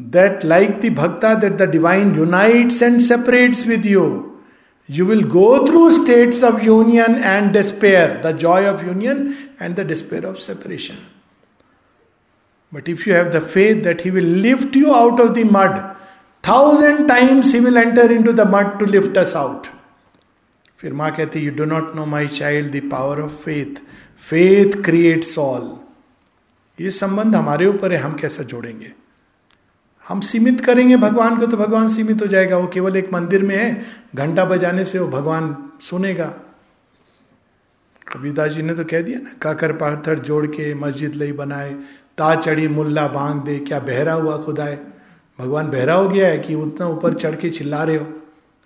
that like the bhakta that the divine unites and separates with you you will go through states of union and despair the joy of union and the despair of separation But if you have the faith that He will lift you out of the mud, thousand times He will enter into the mud to lift us out. फिर माँ कहती you do not know my child the power of faith faith creates all ये संबंध हमारे ऊपर है हम कैसा जोड़ेंगे? हम सीमित करेंगे भगवान को तो भगवान सीमित हो जाएगा। वो केवल एक मंदिर में है, घंटा बजाने से वो भगवान सुनेगा। कबीरदास जी ने तो कह दिया ना, काकर पाथर जोड़ के मस्जिद लई बनाए, ता चढ़ी मुल्ला बांग दे, क्या बहरा हुआ खुदाए। भगवान बहरा हो गया है कि उतना ऊपर चढ़ के चिल्ला रहे हो।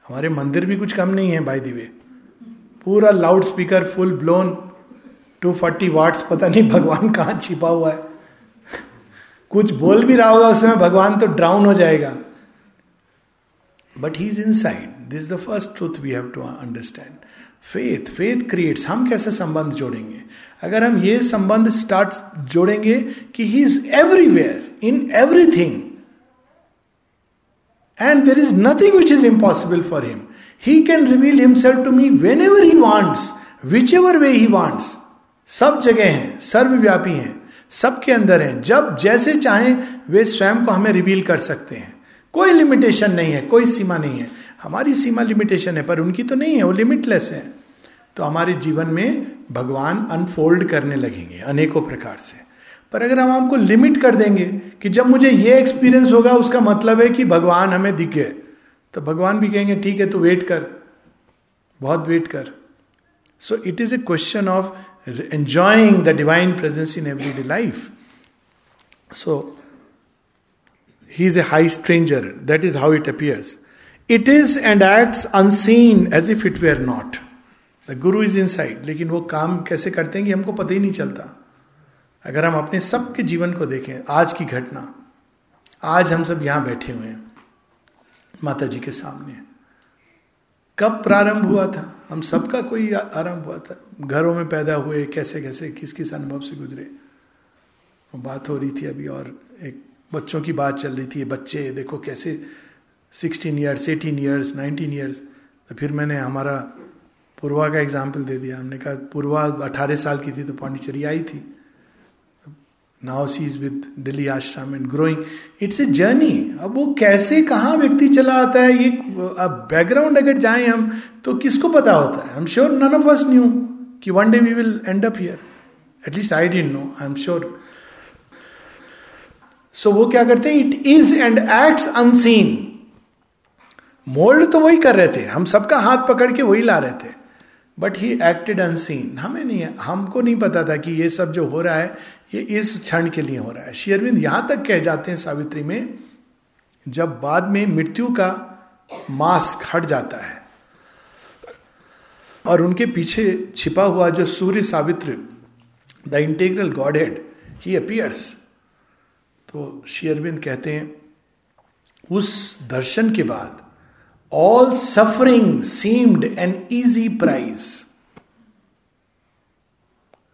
हमारे मंदिर भी कुछ कम नहीं है बाय दिवे। पूरा loud speaker full blown, two forty watts, पता नहीं भगवान कहाँ छिपा हुआ है। कुछ बोल भी रहा होगा उस समय, भगवान तो ड्राउन हो जाएगा। But he is inside this the first truth we have to understand faith faith creates हम कैसे संबंध जोड़ेंगे? अगर हम ये संबंध स्टार्ट जोड़ेंगे कि he is everywhere in everything and there is nothing which is impossible for him he can reveal himself to me whenever he wants whichever way he wants सब जगह हैं, सर्वव्यापी हैं। सबके अंदर हैं। जब जैसे चाहें वे स्वयं को हमें रिवील कर सकते हैं। कोई लिमिटेशन नहीं है, कोई सीमा नहीं है। हमारी सीमा लिमिटेशन है, पर उनकी तो नहीं है, वो लिमिटलेस है। तो हमारे जीवन में भगवान अनफोल्ड करने लगेंगे अनेकों प्रकार से। पर अगर हम आपको लिमिट कर देंगे कि जब मुझे ये एक्सपीरियंस होगा, उसका मतलब है कि भगवान हमें दिख गए तो भगवान भी कहेंगे, ठीक है, तू वेट कर, बहुत वेट कर। So it is a question of divine presence in every day life so he is a high stranger that is how it appears it is and acts unseen as if it were not the guru is inside लेकिन वो काम कैसे करते हैं कि हमको पता ही नहीं चलता। अगर हम अपने सबके जीवन को देखें, आज की घटना। आज हम सब यहाँ बैठे हुए हैं माता जी के सामने। कब प्रारंभ हुआ था? हम सबका कोई आरंभ हुआ था। घरों में पैदा हुए, कैसे कैसे किस किस अनुभव से गुजरे। बात हो रही थी अभी और एक बच्चों की बात चल रही थी बच्चे, देखो कैसे sixteen years eighteen years nineteen years तो फिर मैंने हमारा पूर्वा का एग्ज़ाम्पल दे दिया। हमने कहा, पूर्वा अठारह साल की थी तो पांडिचेरी आई थी। Now she is with Delhi ashram and growing it's a journey अब वो कैसे, कहाँ व्यक्ति चला आता है, ये, अब बैकग्राउंड अगर जाए हम तो किसको पता होता है? I am sure none of us knew कि one day we will end up here at least I didn't know I am sure so वो क्या करते हैं? It is and acts unseen mould तो वही कर रहे थे। हम सबका हाथ पकड़ के वही ला रहे थे। बट ही एक्टेड अनसीन हमें नहीं है हमको नहीं पता था कि ये सब जो हो रहा है ये इस क्षण के लिए हो रहा है। शेयरविंद यहाँ तक कह जाते हैं सावित्री में, जब बाद में मृत्यु का मास्क हट जाता है और उनके पीछे छिपा हुआ जो Surya Savitr, the integral godhead he appears तो शेयरबिंद कहते हैं, उस दर्शन के बाद all suffering seemed an easy prize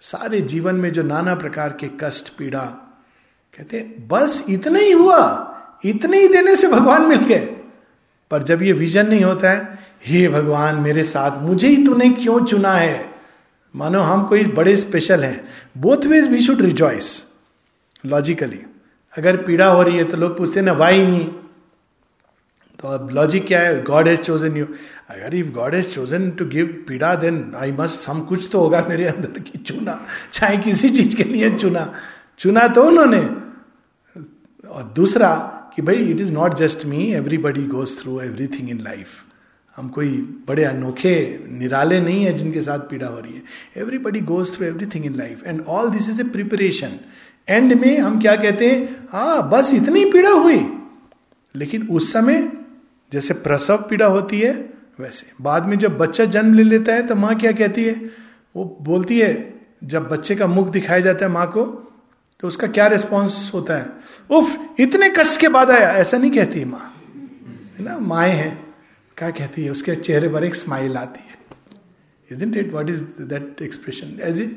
सारे जीवन में जो नाना प्रकार के कष्ट, पीड़ा, कहते बस इतना ही हुआ, इतने ही देने से भगवान मिल गए। पर जब ये विजन नहीं होता है, हे भगवान, मेरे साथ मुझे ही तूने क्यों चुना है? मानो हम कोई बड़े स्पेशल हैं। Both ways we should rejoice logically अगर पीड़ा हो रही है तो लोग पूछते ना, वाई नहीं? तो अब लॉजिक क्या है गॉड हैज़ चोजन यू अगर if God has chosen to give पीड़ा देन आई मस्ट हम कुछ तो होगा मेरे अंदर की चुना चाहे किसी चीज़ के लिए चुना चुना तो उन्होंने और दूसरा कि भाई it is not just me everybody goes through everything in life हम कोई बड़े अनोखे निराले नहीं है जिनके साथ पीड़ा हो रही है everybody goes through everything in life and all this is a preparation end में हम क्या कहते हैं हाँ बस इतनी पीड़ा हुई लेकिन उस समय जैसे प्रसव पीड़ा होती है वैसे। बाद में जब बच्चा जन्म ले लेता है तो माँ क्या कहती है? वो बोलती है जब बच्चे का मुख दिखाया जाता है माँ को तो उसका क्या रिस्पॉन्स होता है? उफ इतने कष्ट के बाद आया। ऐसा नहीं कहती है माँ। है ना? माए हैं। क्या कहती है? उसके चेहरे पर एक स्माइल आती है। Isn't it? What is that expression? As it,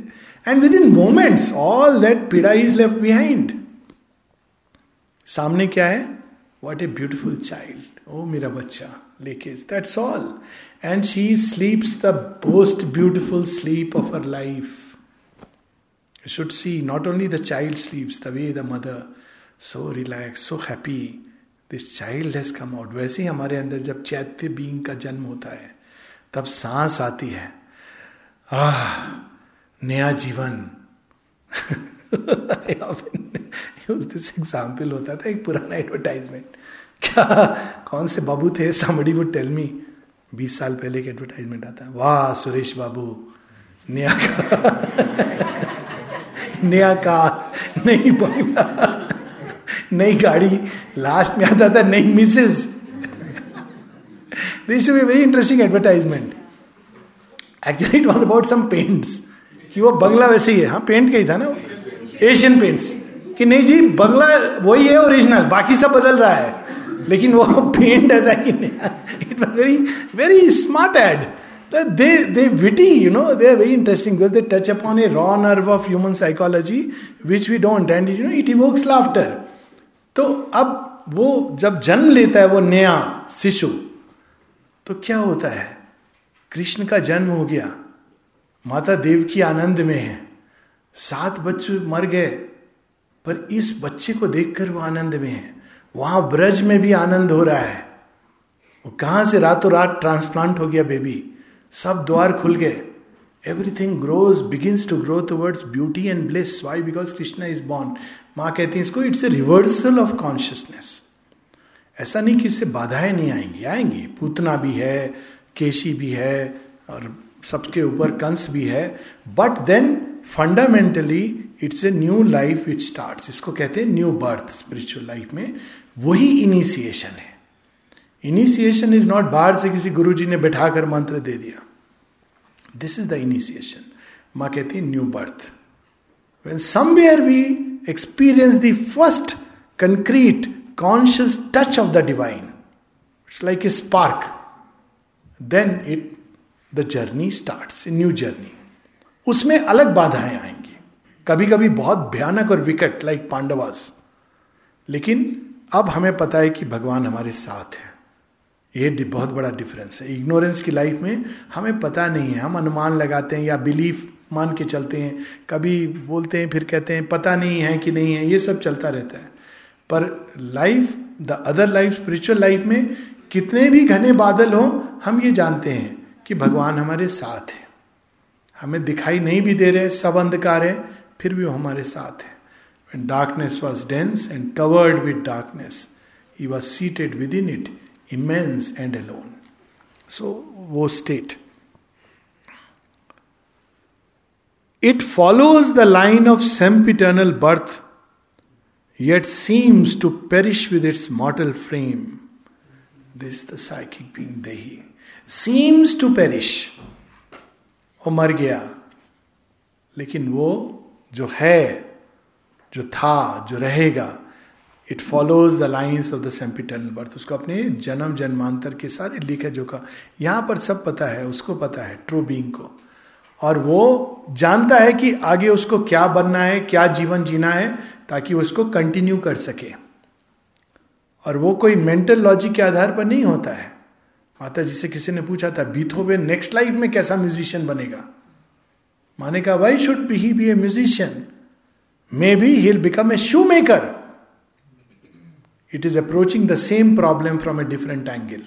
and within moments, all that pida is left behind. सामने क्या है? वॉट ए ब्यूटिफुल चाइल्ड ओ मेरा बच्चा लेके that's all and she sleeps the most beautiful sleep of her life should see not only the child sleeps, the way the mother so relaxed, so happy, this child has come out. वैसे ही हमारे अंदर जब चैत्य बींग का जन्म होता है तब सांस आती है। आह नया जीवन। दिस एग्ज़ाम्पल होता था एक पुराना एडवर्टाइजमेंट क्या? कौन से बाबू थे? समबडी वुड टेल मी बीस साल पहले एक एडवर्टाइजमेंट आता है। वाह, सुरेश बाबू नया नया कार नई बंगला नई गाड़ी लास्ट में आता था, नई misses this be very interesting advertisement actually it was about some paints कि वो बंगला वैसे ही है। हाँ पेंट का था ना एशियन पेंट्स कि नहीं जी, बंगला वही है ओरिजिनल बाकी सब बदल रहा है। लेकिन वो पेंट ऐसा कि it was very very smart ad they they witty you know they are very interesting because they touch upon a raw nerve of human psychology which we don't and you know it evokes laughter तो अब वो जब जन्म लेता है वो नया शिशु तो क्या होता है? कृष्ण का जन्म हो गया। माता देव की आनंद में है। सात बच्चे मर गए, पर इस बच्चे को देखकर वो आनंद में है। वहाँ ब्रज में भी आनंद हो रहा है। वो कहाँ से रातों रात ट्रांसप्लांट हो गया बेबी सब द्वार खुल गए। Everything grows begins to grow towards beauty and bliss why because Krishna is born माँ कहती है, इसको it's a reversal of consciousness ऐसा नहीं कि इससे बाधाएँ नहीं आएँगी। आएँगी। पूतना भी है, केशी भी है, और सबके ऊपर कंस भी है। But then fundamentally it's a new life it start इसको कहते हैं न्यू बर्थ स्पिरिचुअल लाइफ में। वही इनिशिएशन है। इनिशिएशन इज़ नॉट बाहर से किसी गुरु जी ने बैठाकर मंत्र दे दिया। दिस इज़ द इनिशिएशन माँ कहती new birth when somewhere we experience the first concrete conscious touch of the divine it's like a spark then it the journey start a new journey उसमें अलग बाधाएँ आएँगी। कभी कभी बहुत भयानक और विकट लाइक पांडवास लेकिन अब हमें पता है कि भगवान हमारे साथ है। ये बहुत बड़ा डिफरेंस है। इग्नोरेंस की लाइफ में हमें पता नहीं है। हम अनुमान लगाते हैं या बिलीफ मान के चलते हैं। कभी बोलते हैं, फिर कहते हैं, पता नहीं है कि नहीं है। ये सब चलता रहता है। पर life the other life spiritual life में कितने भी घने बादल हों, हम ये जानते हैं कि भगवान हमारे साथ है। हमें दिखाई नहीं भी दे रहे, सब अंधकार है, फिर भी वो हमारे साथ है। Darkness was dense and covered with darkness he was seated within it immense and alone. So, वो state. It follows the line of sempiternal birth, yet seems to perish with its mortal frame. This is the psychic being Dehi. Seems to perish. वो मर गया लेकिन वो जो है जो था, जो रहेगा it follows the lines of the sempiternal birth उसको अपने जन्म, जन्मांतर के सारे लिखे जो का, यहाँ पर सब पता है, उसको पता है ट्रू बींग को। और वो जानता है कि आगे उसको क्या बनना है, क्या जीवन जीना है, ताकि वो उसको कंटिन्यू कर सके। और वो कोई मेंटल लॉजिक के आधार पर नहीं होता है। माता जी से किसी ने पूछा था बीथोवे नेक्स्ट लाइफ में कैसा म्यूजिशियन बनेगा? माने का why should be he be a musician he become a shoemaker it is approaching the same problem from a different angle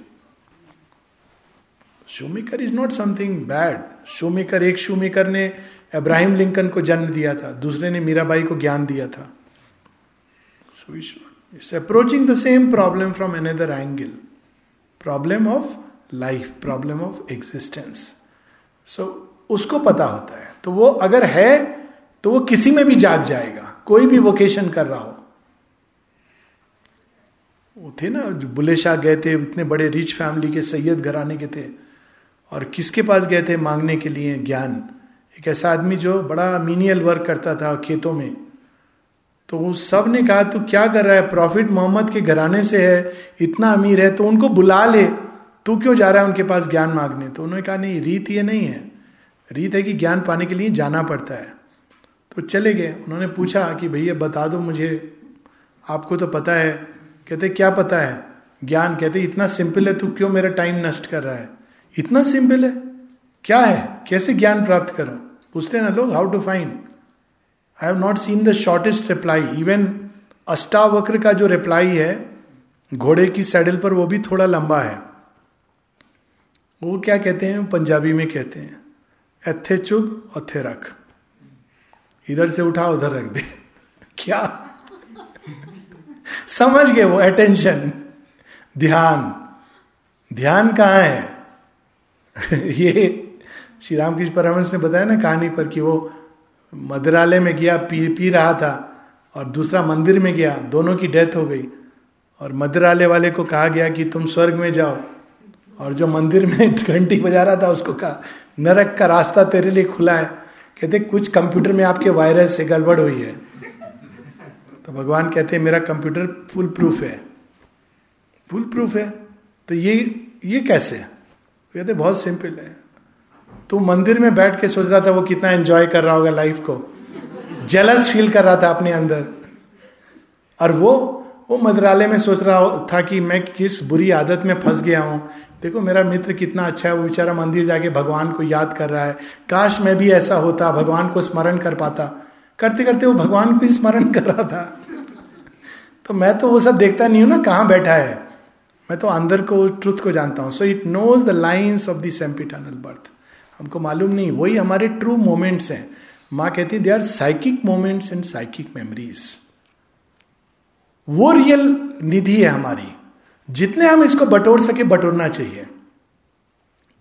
shoemaker is not something bad shoemaker एक शूमेकर ने अब्राहिम लिंकन को जन्म दिया था दूसरे ने मीराबाई को ज्ञान दिया था it's approaching the same problem from another angle problem of life problem of existence so उसको पता होता है तो वो अगर है तो वो किसी में भी जाग जाएगा। कोई भी वोकेशन कर रहा हो। वो थे ना, जो बुले शाह गए थे, इतने बड़े रिच फैमिली के, सैयद घराने के थे। और किसके पास गए थे मांगने के लिए? ज्ञान। एक ऐसा आदमी जो बड़ा मीनियल वर्क करता था खेतों में। तो वो सबने कहा, तू क्या कर रहा है? प्रॉफिट मोहम्मद के घराने से है, इतना अमीर है तो उनको बुला ले। तू क्यों जा रहा है उनके पास ज्ञान मांगने? तो उन्होंने कहा, नहीं, रीत ये नहीं है। रीत है कि ज्ञान पाने के लिए जाना पड़ता है। तो चले गए। उन्होंने पूछा कि भैया, बता दो मुझे। आपको तो पता है। कहते, क्या पता है? ज्ञान। कहते, इतना सिंपल है, तू क्यों मेरा टाइम नष्ट कर रहा है? इतना सिंपल है? क्या है? कैसे ज्ञान प्राप्त करो? पूछते ना लोग how to find I have not seen the shortest reply even Ashtavakra का जो रिप्लाई है, घोड़े की सैडल पर वो भी थोड़ा लंबा है। वो क्या कहते हैं? पंजाबी में कहते हैं, एथे चुग और रख। इधर से उठा, उधर रख दे। क्या? समझ गए वो अटेंशन ध्यान। ध्यान कहाँ है? ये श्री रामकृष्ण परमहंस ने बताया ना कहानी पर कि वो मदिरालय में गया, पी पी रहा था और दूसरा मंदिर में गया, दोनों की डेथ हो गई। और मदिरालय वाले को कहा गया कि तुम स्वर्ग में जाओ। और जो मंदिर में घंटी बजा रहा था, उसको कहा, नरक का रास्ता तेरे लिए खुला है। कहते, कुछ कंप्यूटर में आपके वायरस से गड़बड़ हुई है। तो भगवान कहते, मेरा कंप्यूटर फुल प्रूफ है। फुल प्रूफ है? तो ये ये कैसे? कहते, बहुत सिंपल है। तू मंदिर में बैठ के सोच रहा था, वो कितना एंजॉय कर रहा होगा लाइफ को। जेलस फील कर रहा था अपने अंदर। और वो वो मदरालय में सोच रहा था कि मैं किस बुरी आदत में फंस गया हूँ। देखो, मेरा मित्र कितना अच्छा है, वो बेचारा मंदिर जाके भगवान को याद कर रहा है। काश मैं भी ऐसा होता, भगवान को स्मरण कर पाता। करते करते वो भगवान को ही स्मरण कर रहा था। तो मैं तो वो सब देखता नहीं हूँ ना, कहाँ बैठा है। मैं तो अंदर को, ट्रुथ को जानता हूँ। So it knows the lines of this sempiternal birth हमको मालूम नहीं, वही हमारे ट्रू मोमेंट्स हैं। माँ कहती they are psychic moments and psychic memories वो रियल निधि है हमारी। जितने हम इसको बटोर सके बटोरना चाहिए।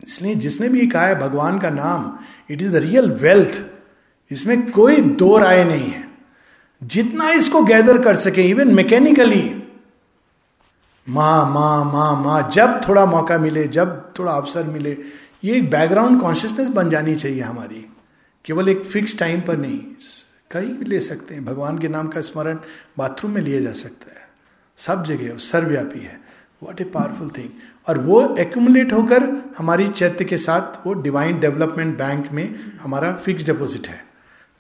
इसलिए जिसने भी कहा है भगवान का नाम it is the real wealth इसमें कोई दो राय नहीं है। जितना इसको गैदर कर सके इवन मैकेनिकली माँ माँ माँ माँ, जब थोड़ा मौका मिले, जब थोड़ा अवसर मिले, ये एक बैकग्राउंड कॉन्शियसनेस बन जानी चाहिए हमारी। केवल एक फिक्स टाइम पर नहीं, कहीं भी ले सकते हैं। भगवान के नाम का स्मरण बाथरूम में लिया जा सकता है। सब जगह, सर्वव्यापी है। वॉट ए पावरफुल थिंग और वो एक्यूमुलेट होकर हमारी चैत्य के साथ, वो डिवाइन डेवलपमेंट बैंक में हमारा फिक्स डिपॉजिट है।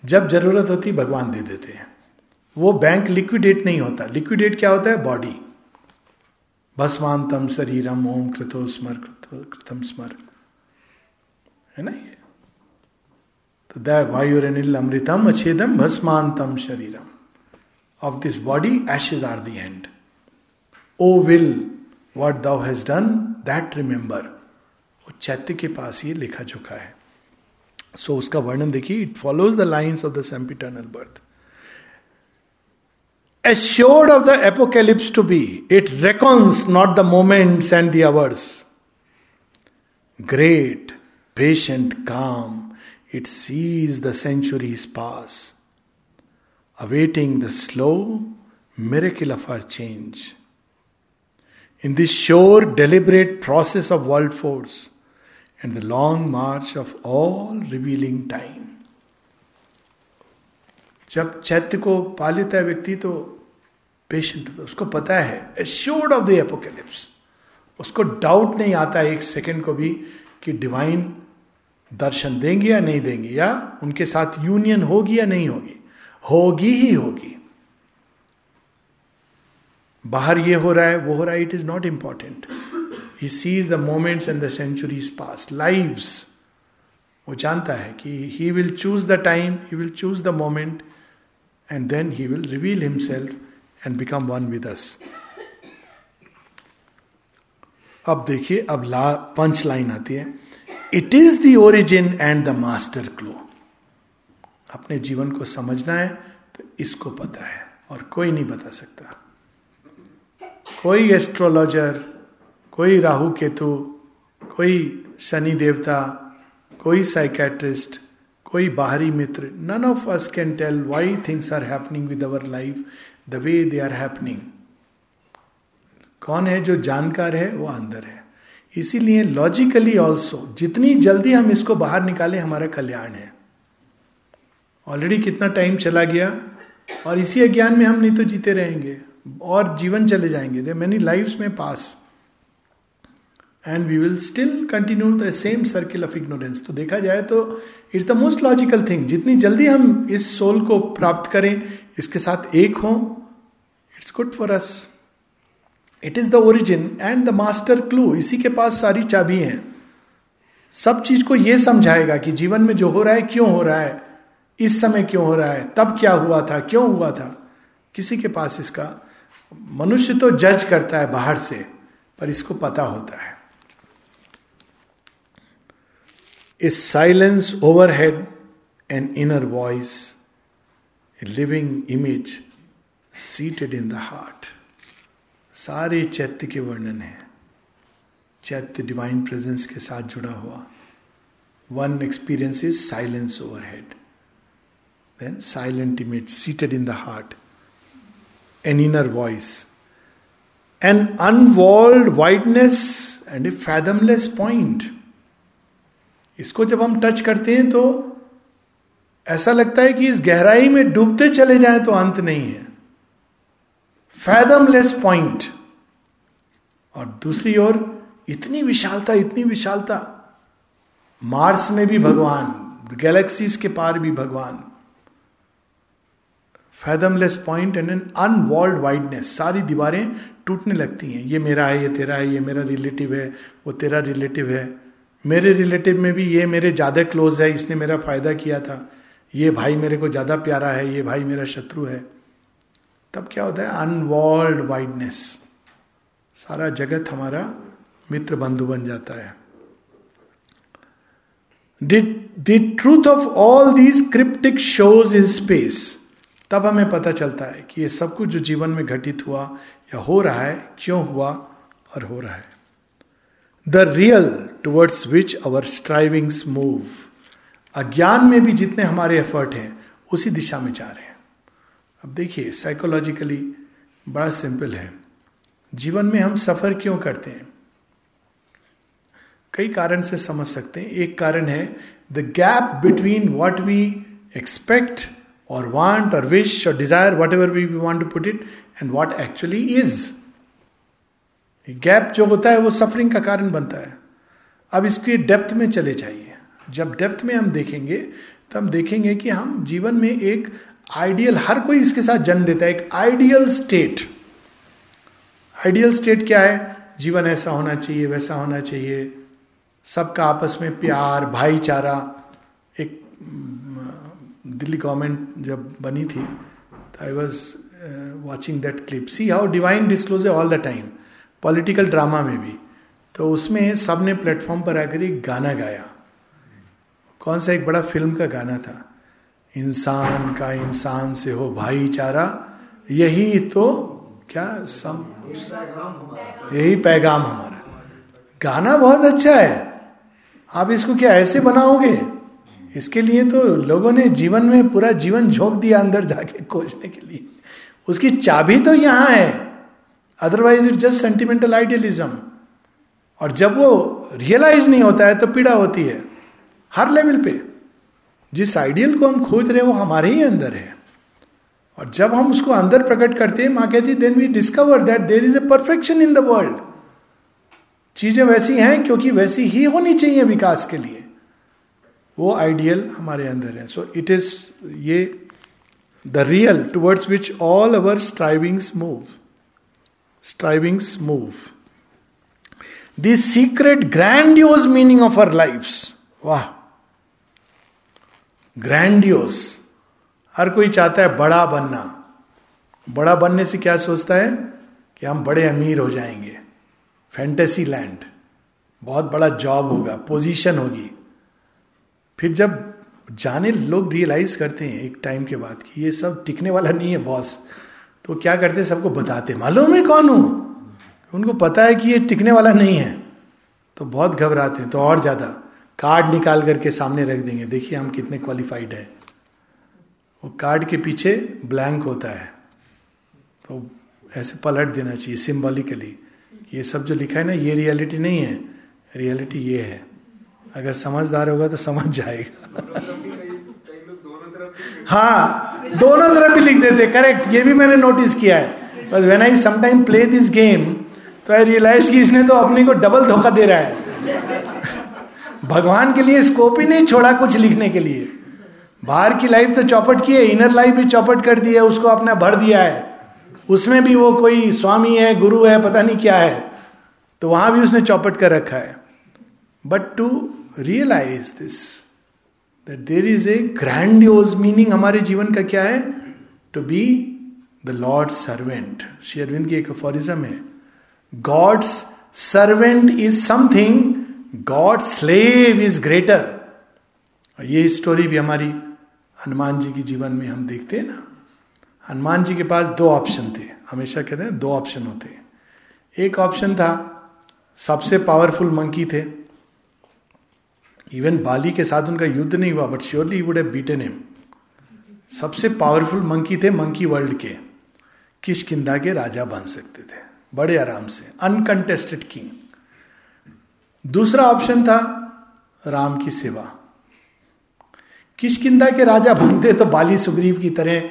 जब ज़रूरत होती, भगवान दे देते हैं। वो बैंक लिक्विडेट नहीं होता। लिक्विडेट क्या होता है? बॉडी भस्मांतम शरीरम, ओम कृतो स्मर कृतम स्मर। है ना ये? तो द वायुरनिल अमृतम अच्छेदम भस्मांतम शरीरम। Of this body ashes are the end O will what thou has done that remember वो चैत्य के पास ये लिखा चुका है सो so, उसका वर्णन देखिए it follows the lines of the sempiternal birth assured of the apocalypse to be, it reckons not the moments and the hours. Great, patient, calm, it sees the centuries pass, awaiting the slow miracle of our change. In this sure, deliberate process of world force and the long march of all revealing time जब चैत्य को पा लेता है व्यक्ति तो पेशेंट होता है। उसको पता है एश्योर्ड ऑफ़ द एपोकेलिप्स उसको डाउट नहीं आता एक सेकंड को भी कि डिवाइन दर्शन देंगे या नहीं देंगे या उनके साथ यूनियन होगी या नहीं होगी। होगी ही होगी। बाहर ये हो रहा है, वो हो रहा है it is not important he sees the moments and the centuries pass lives वो जानता है कि he will choose the time he will choose the moment and then he will reveal himself and become one with us अब देखिए, अब ला पंच लाइन आती है. It is the origin and the master clue अपने जीवन को समझना है तो इसको पता है, और कोई नहीं बता सकता। कोई एस्ट्रोलॉजर, कोई राहु केतु, कोई शनि देवता, कोई साइकेट्रिस्ट कोई बाहरी मित्र none of us can tell why things are happening with our life the way they are happening कौन है जो जानकार है, वो अंदर है। इसीलिए लॉजिकली ऑल्सो जितनी जल्दी हम इसको बाहर निकालें, हमारा कल्याण है। ऑलरेडी कितना टाइम चला गया, और इसी अज्ञान में हम नहीं तो जीते रहेंगे। और जीवन चले जाएँगे। दे मेनी लाइफ में pass and we will still continue the same circle of ignorance तो देखा जाए तो it's the most logical thing जितनी जल्दी हम इस सोल को प्राप्त करें, इसके साथ एक हो it's good for us it is the origin and the master clue इसी के पास सारी चाबी है। सब चीज़ को यह समझाएगा कि जीवन में जो हो रहा है, क्यों हो रहा है? इस समय क्यों हो रहा है? तब क्या हुआ था? क्यों हुआ था? किसी के पास इसका मनुष्य तो जज करता है बाहर से, पर इसको पता होता है। इस silence over head an inner voice living image seated in the heart सारे चैत्य के वर्णन है। चैत्य डिवाइन प्रेजेंस के साथ जुड़ा हुआ। One experience is silence over head then silent image seated in the heart an inner voice, an unwalled wideness and a fathomless point. इसको जब हम टच करते हैं तो ऐसा लगता है कि इस गहराई में डूबते चले जाएँ तो अंत नहीं है। फैदमलेस पॉइंट और दूसरी ओर इतनी विशालता इतनी विशालता। मार्स में भी भगवान गैलेक्सीज के पार भी भगवान। Fathomless point and an unwalled wideness सारी दीवारें टूटने लगती हैं। ये मेरा है, ये तेरा है, ये मेरा रिलेटिव है, वो तेरा रिलेटिव है। मेरे रिलेटिव में भी ये मेरे ज़्यादा क्लोज है, इसने मेरा फ़ायदा किया था। ये भाई मेरे को ज़्यादा प्यारा है, ये भाई मेरा शत्रु है। तब क्या होता है? अनवॉल्ड वाइडनेस सारा जगत हमारा मित्र बंधु बन जाता है। The truth of all these cryptic shows in space तब हमें पता चलता है कि ये सब कुछ जो जीवन में घटित हुआ या हो रहा है, क्यों हुआ और हो रहा है। The real towards which our strivings move अज्ञान में भी जितने हमारे एफर्ट हैं, उसी दिशा में जा रहे हैं। अब देखिए साइकोलॉजिकली बड़ा सिंपल है। जीवन में हम सफ़र क्यों करते हैं? कई कारण से समझ सकते हैं। एक कारण है the gap between what we expect or want or wish or desire, whatever we want to put it, and what actually is. Gap जो होता है वो सफरिंग का कारण बनता है। अब इसके डेप्थ में चले जाइए। जब डेप्थ में हम देखेंगे तो हम देखेंगे कि हम जीवन में एक आइडियल हर कोई इसके साथ जन्म देता है एक आइडियल स्टेट आइडियल स्टेट क्या है? जीवन ऐसा होना चाहिए वैसा होना चाहिए। सबका आपस में प्यार भाईचारा एक दिल्ली गवर्नमेंट जब बनी थी I was watching that clip see how divine disclose all the time political drama में भी. तो उसमें सबने प्लेटफॉर्म पर आकर एक गाना गाया। कौन सा एक बड़ा फ़िल्म का गाना था? इंसान का इंसान से हो भाईचारा, यही तो क्या सम, यही पैगाम हमारा। गाना बहुत अच्छा है। आप इसको क्या ऐसे बनाओगे? इसके लिए तो लोगों ने जीवन में पूरा जीवन झोंक दिया अंदर जाके खोजने के लिए। उसकी चाबी तो यहाँ है। Otherwise it just sentimental idealism और जब वो रियलाइज़ नहीं होता है तो पीड़ा होती है। हर लेवल पे। जिस आइडियल को हम खोज रहे हैं, वो हमारे ही अंदर है। और जब हम उसको अंदर प्रकट करते हैं, माँ कहती then we discover that there is a perfection in the world चीज़ें वैसी हैं, क्योंकि वैसी ही होनी चाहिए विकास के लिए। वो आइडियल हमारे अंदर है. सो इट इज़ ये the real towards which all our strivings move strivings move the secret grandiose meaning of our life वाह ग्रैंडियोस हर कोई चाहता है बड़ा बनना. बड़ा बनने से क्या सोचता है? कि हम बड़े अमीर हो जाएँगे. फैंटेसी लैंड बहुत बड़ा जॉब होगा. पोजीशन होगी. फिर जब जाने लोग रियलाइज़ करते हैं एक टाइम के बाद कि ये सब टिकने वाला नहीं है बॉस तो क्या करते सबको बताते मालूम है कौन हूँ? उनको पता है कि ये टिकने वाला नहीं है। तो बहुत घबराते हैं। तो और ज़्यादा कार्ड निकाल करके सामने रख देंगे। देखिए हम कितने क्वालिफाइड है। वो कार्ड के पीछे ब्लैंक होता है। तो ऐसे पलट देना चाहिए सिंबॉलिकली ये सब जो लिखा है ना, ये रियलिटी नहीं है। रियलिटी ये है। अगर समझदार होगा तो समझ जाएगा। हाँ दोनों तरफ़ भी लिख देते करेक्ट ये भी मैंने नोटिस किया है। बस when I sometime play this game तो आई रियलाइज़ कि इसने तो अपने को डबल धोखा दे रहा है। भगवान के लिए स्कोप ही नहीं छोड़ा कुछ लिखने के लिए। बाहर की लाइफ तो चौपट की है इनर लाइफ भी चौपट कर दी है, उसको अपना भर दिया है। उसमें भी वो कोई स्वामी है, गुरु है, पता नहीं क्या है। तो वहाँ भी उसने चौपट कर रखा है। But to realize this that there is a grandiose meaning हमारे जीवन का क्या है? To be the Lord servant Shri Aurobindo की एक अफोरिज्म है God's servant is something God slave is greater ये स्टोरी भी हमारी हनुमान जी के जीवन में हम देखते हैं ना। हनुमान जी के पास दो ऑप्शन थे। हमेशा कहते हैं दो ऑप्शन होते हैं। एक ऑप्शन था, सबसे पावरफुल मंकी थे। इवन बाली के साथ उनका युद्ध नहीं हुआ but surely would have beaten him सबसे पावरफुल मंकी थे मंकी वर्ल्ड के किशकिंदा के राजा बन सकते थे बड़े आराम से अनकंटेस्टेड किंग दूसरा ऑप्शन था राम की सेवा किशकिंदा के राजा बनते तो बाली सुग्रीव की तरह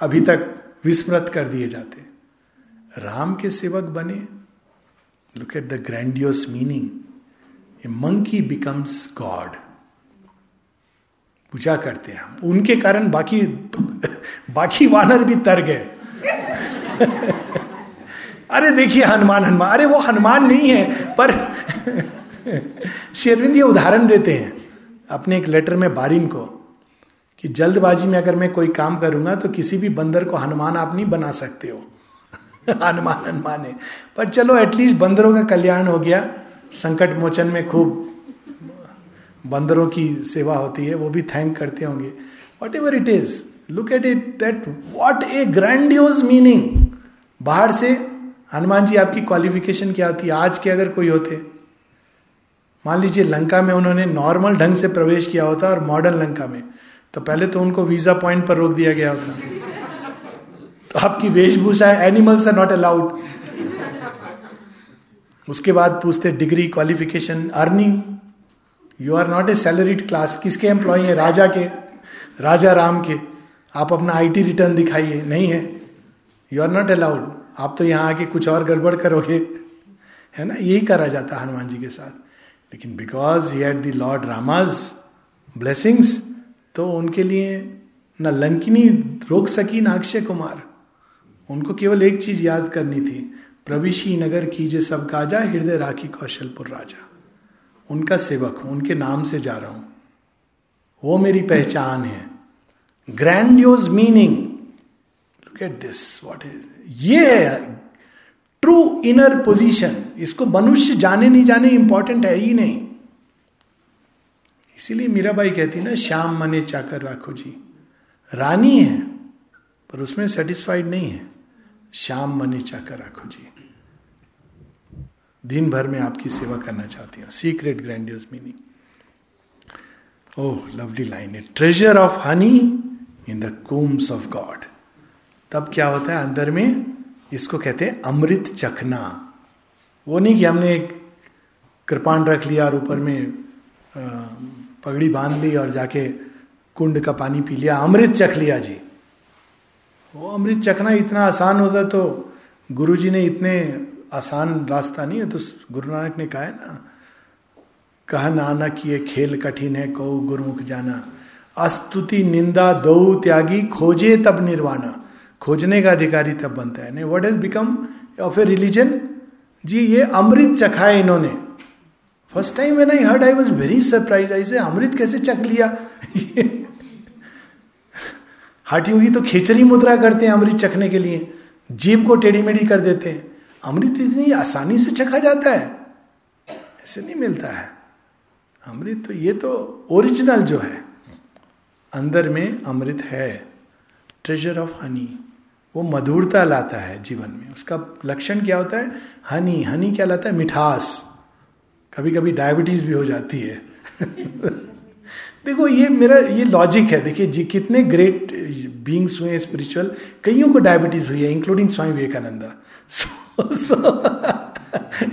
अभी तक विस्मृत कर दिए जाते राम के सेवक बने look at the grandiose meaning a monkey becomes God पूजा करते हैं हम। उनके कारण बाकी बाकी वानर भी तर गए। अरे देखिए हनुमान हनुमान। अरे वो हनुमान नहीं है, पर शेरविंद ये उदाहरण देते हैं अपने एक लेटर में बारिन को कि जल्दबाजी में अगर मैं कोई काम करूँगा तो किसी भी बंदर को हनुमान आप नहीं बना सकते हो। हनुमान हनुमान है। पर चलो एटलीस्ट बंदरों का कल्याण हो गया। संकट मोचन में खूब बंदरों की सेवा होती है, वो भी थैंक करते होंगे। Whatever it is look at it that what a grandiose meaning बाहर से हनुमान जी आपकी क्वालिफिकेशन क्या होती है? आज के अगर कोई होते, मान लीजिए लंका में उन्होंने नॉर्मल ढंग से प्रवेश किया होता और मॉडर्न लंका में तो पहले तो उनको वीज़ा पॉइंट पर रोक दिया गया होता। तो आपकी वेशभूषा एनिमल्स आर नॉट अलाउड उसके बाद पूछते degree qualification earning you are not a salaried class किसके एम्प्लॉय है? राजा के, राजा राम के। आप अपना आईटी रिटर्न दिखाइए. नहीं है. यू आर नॉट अलाउड आप तो यहाँ आके कुछ और गड़बड़ करोगे. है ना? यही करा जाता हनुमान जी के साथ। लेकिन because he had the Lord Rama's blessings तो उनके लिए न लंकिनी रोक सकी न अक्षय कुमार, उनको केवल एक चीज़ याद करनी थी प्रविशी नगर कीजे सब काजा हृदय राखी कौशलपुर राजा। उनका सेवक हूँ, उनके नाम से जा रहा हूँ। वो मेरी पहचान है। Grand grandiose meaning look at this what is ये ट्रू इनर पोजीशन इसको मनुष्य जाने नहीं जाने इंपॉर्टेंट है ही नहीं। इसीलिए मीराबाई कहती ना, श्याम मने चाकर राखो जी। रानी है, पर उसमें सेटिस्फाइड नहीं है। श्याम मने चाकर राखो जी। दिन भर में आपकी सेवा करना चाहती हूँ। Secret grandiose meaning oh lovely line है treasure of honey in the combs of God तब क्या होता है? अंदर में इसको कहते हैं अमृत चखना। वो नहीं कि हमने एक कृपाण रख लिया और ऊपर में पगड़ी बाँध ली और जाके कुंड का पानी पी लिया, अमृत चख लिया जी। वो अमृत चखना इतना आसान होता तो गुरु जी ने इतने आसान रास्ता नहीं है तो गुरु नानक ने कहा है ना, कहा, नानक, ये खेल कठिन है कौ गुरुमुख जाना। अस्तुति, निंदा दो त्यागी, खोजे तब निर्वाणा। खोजने का अधिकारी तब बनता है। What has become of a religion जी, ये अमृत चखा है इन्होंने। First time when I heard I was very surprise I say अमृत कैसे चख लिया? हाटी होगी तो खिचड़ी मुद्रा करते हैं अमृत चखने के लिए। जीव को टेढ़ी मेढ़ी कर देते हैं। अमृत इतनी आसानी से चखा जाता है। ऐसे नहीं मिलता है। अमृत तो ये तो ओरिजिनल जो है। अंदर में अमृत है। ट्रेजर ऑफ़ हनी वो मधुरता लाता है जीवन में। उसका लक्षण क्या होता है? हनी हनी क्या लाता है? मिठास। कभी कभी डायबिटीज़ भी हो जाती है। देखो, ये मेरा, ये लॉजिक है। देखिए, जी, कितने ग्रेट बींग्स हुए स्पिरिचुअल कईयों को डायबिटीज़ हुई है including Swami Vivekananda.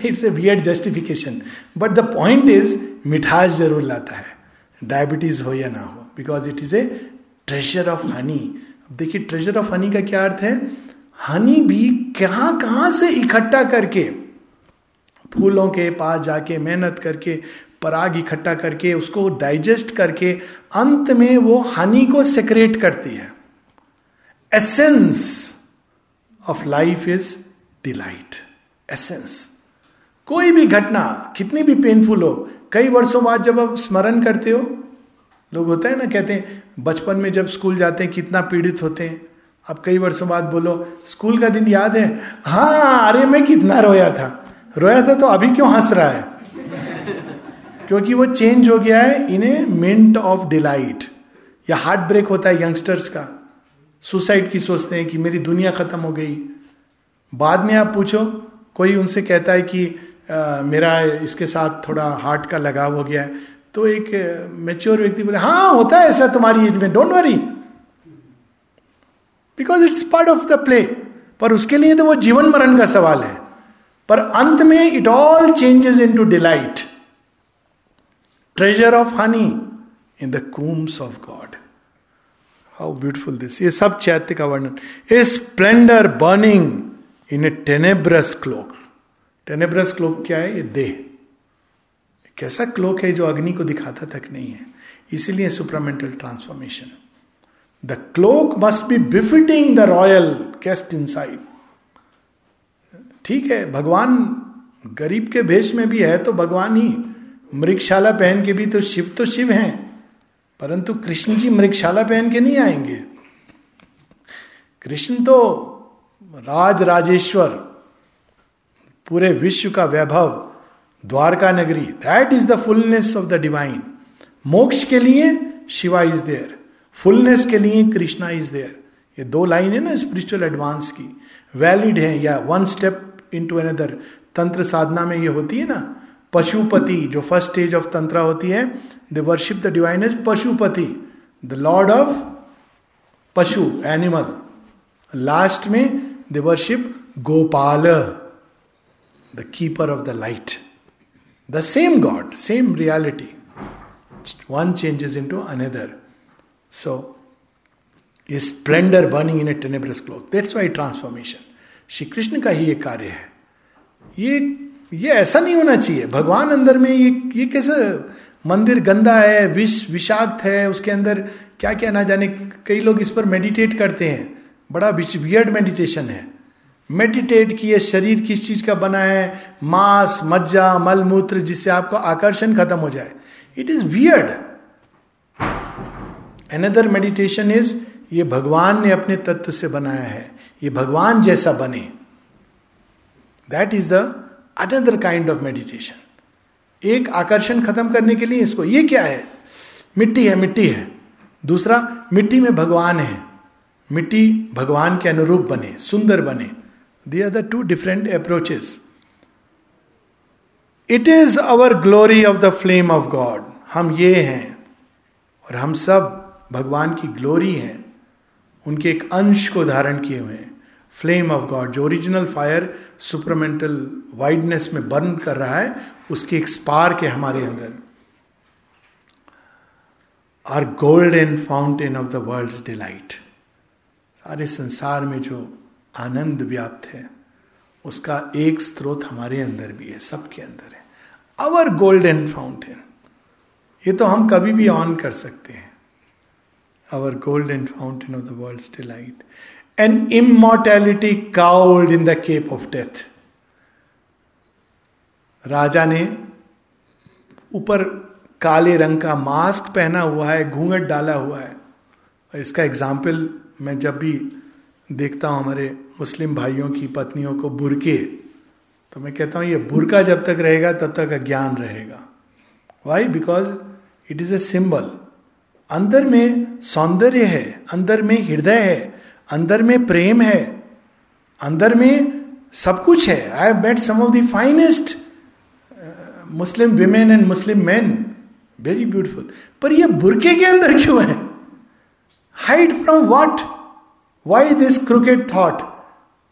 It's a weird justification but the point is मिठास ज़रूर लाता है डायबिटीज़ हो या ना हो because it is a treasure of honey देखिए ट्रेजर ऑफ़ हनी का क्या अर्थ है? हनी भी कहाँ कहाँ से इकट्ठा करके, फूलों के पास जाके मेहनत करके पराग इकट्ठा करके, उसको डाइजेस्ट करके, अंत में वो हनी को सेक्रेट करती है। Essence of life is delight essence कोई भी घटना, कितनी भी पेनफुल हो, कई वर्षों बाद जब आप स्मरण करते हो, लोग होता है ना, कहते हैं, बचपन में जब स्कूल जाते हैं, कितना पीड़ित होते हैं। अब कई वर्षों बाद बोलो, स्कूल का दिन याद है? हाँ अरे मैं कितना रोया था। रोया था तो अभी क्यों हंस रहा है? क्योंकि वो चेंज हो गया है in a mint of delight या हार्ट ब्रेक होता है यंगस्टर्स का। सुसाइड की सोचते हैं कि मेरी दुनिया खत्म हो गई। बाद में आप पूछो कोई उनसे कहता है कि आ, मेरा इसके साथ थोड़ा हार्ट का लगाव हो गया है। तो एक मेच्योर व्यक्ति बोले हाँ होता है ऐसा तुम्हारी एज में don't worry because it's part of the play पर उसके लिए तो वो जीवन मरण का सवाल है। पर अंत में it all changes into delight treasure of honey in the combs of God how beautiful this ये सब चैत्य का वर्णन। A splendour burning in a tenebrous cloak tenebrous cloak क्या है? ये देह। कैसा क्लोक है जो अग्नि को दिखाता तक नहीं है? इसीलिए supramental transformation the cloak must be befitting the royal guest inside ठीक है, भगवान गरीब के भेष में भी है तो भगवान ही मृगशाला पहन के भी तो शिव तो शिव हैं, परंतु कृष्ण जी मृगशाला पहन के नहीं आएँगे। कृष्ण तो राज राजेश्वर पूरे विश्व का वैभव, द्वारका नगरी that is the fullness of the divine मोक्ष के लिए शिवा इज़ देयर फुलनेस के लिए कृष्णा इज़ देयर ये दो लाइन है ना स्पिरिचुअल एडवांस की। वैलिड है या one step into another तंत्र साधना में ये होती है ना पशुपति, जो फ़र्स्ट स्टेज ऑफ़ तंत्र होती है the worship the divine is Pashupati the lord of पशु एनिमल लास्ट में the worship Gopal the keeper of the light the same God same reality one changes into another so is splendour burning in a tenebrous cloth that's why transformation Shri Krishna का ही ये कार्य है। ये ये ऐसा नहीं होना चाहिए। भगवान अंदर में ये ये कैसे मंदिर गंदा है, विष, विषाक्त है, उसके अंदर क्या क्या ना जाने, कई लोग इस पर मेडिटेट करते हैं। बड़ा वियर्ड मेडिटेशन है। मेडिटेट किए, शरीर किस चीज़ का बना है? मांस, मज्जा, मलमूत्र, जिससे आपका आकर्षण खत्म हो जाए। It is weird another meditation is ये भगवान ने अपने तत्व से बनाया है। ये भगवान जैसा बने। That is the another kind of meditation एक आकर्षण खत्म करने के लिए इसको, ये क्या है? मिट्टी है मिट्टी है। दूसरा, मिट्टी में भगवान है। मिट्टी भगवान के अनुरूप बने, सुंदर बने। These are the two different approaches it is our glory of the flame of God हम ये हैं, और हम सब भगवान की ग्लोरी हैं। उनके एक अंश को धारण किए हुए हैं। फ्लेम ऑफ़ गॉड, जो ओरिजिनल फायर सुपरमेंटल वाइडनेस में बर्न कर रहा है, उसकी एक स्पार्क है हमारे अंदर। Our gold and fountain of the world delight सारे संसार में जो आनंद व्याप्त है, उसका एक स्रोत हमारे अंदर भी है, सबके अंदर है। अवर गोल्डन फाउंटेन ये तो हम कभी भी ऑन कर सकते हैं। Our golden fountain of the world delight and immortality cowled in the cape of death राजा ने ऊपर काले रंग का मास्क पहना हुआ है, घूंघट डाला हुआ है। इसका एग्ज़ाम्पल मैं जब भी देखता हूँ हमारे मुस्लिम भाइयों की, पत्नियों को बुरके तो मैं कहता हूँ, ये बुरका जब तक रहेगा, तब तक अज्ञान रहेगा। Why because it is a symbol अंदर में सौंदर्य है, अंदर में हृदय है। अंदर में प्रेम है, अंदर में सब कुछ है। I have met some of the finest Muslim women and Muslim man very beautiful पर ये बुरके के अंदर क्यों है? Hide from what why this cricket thought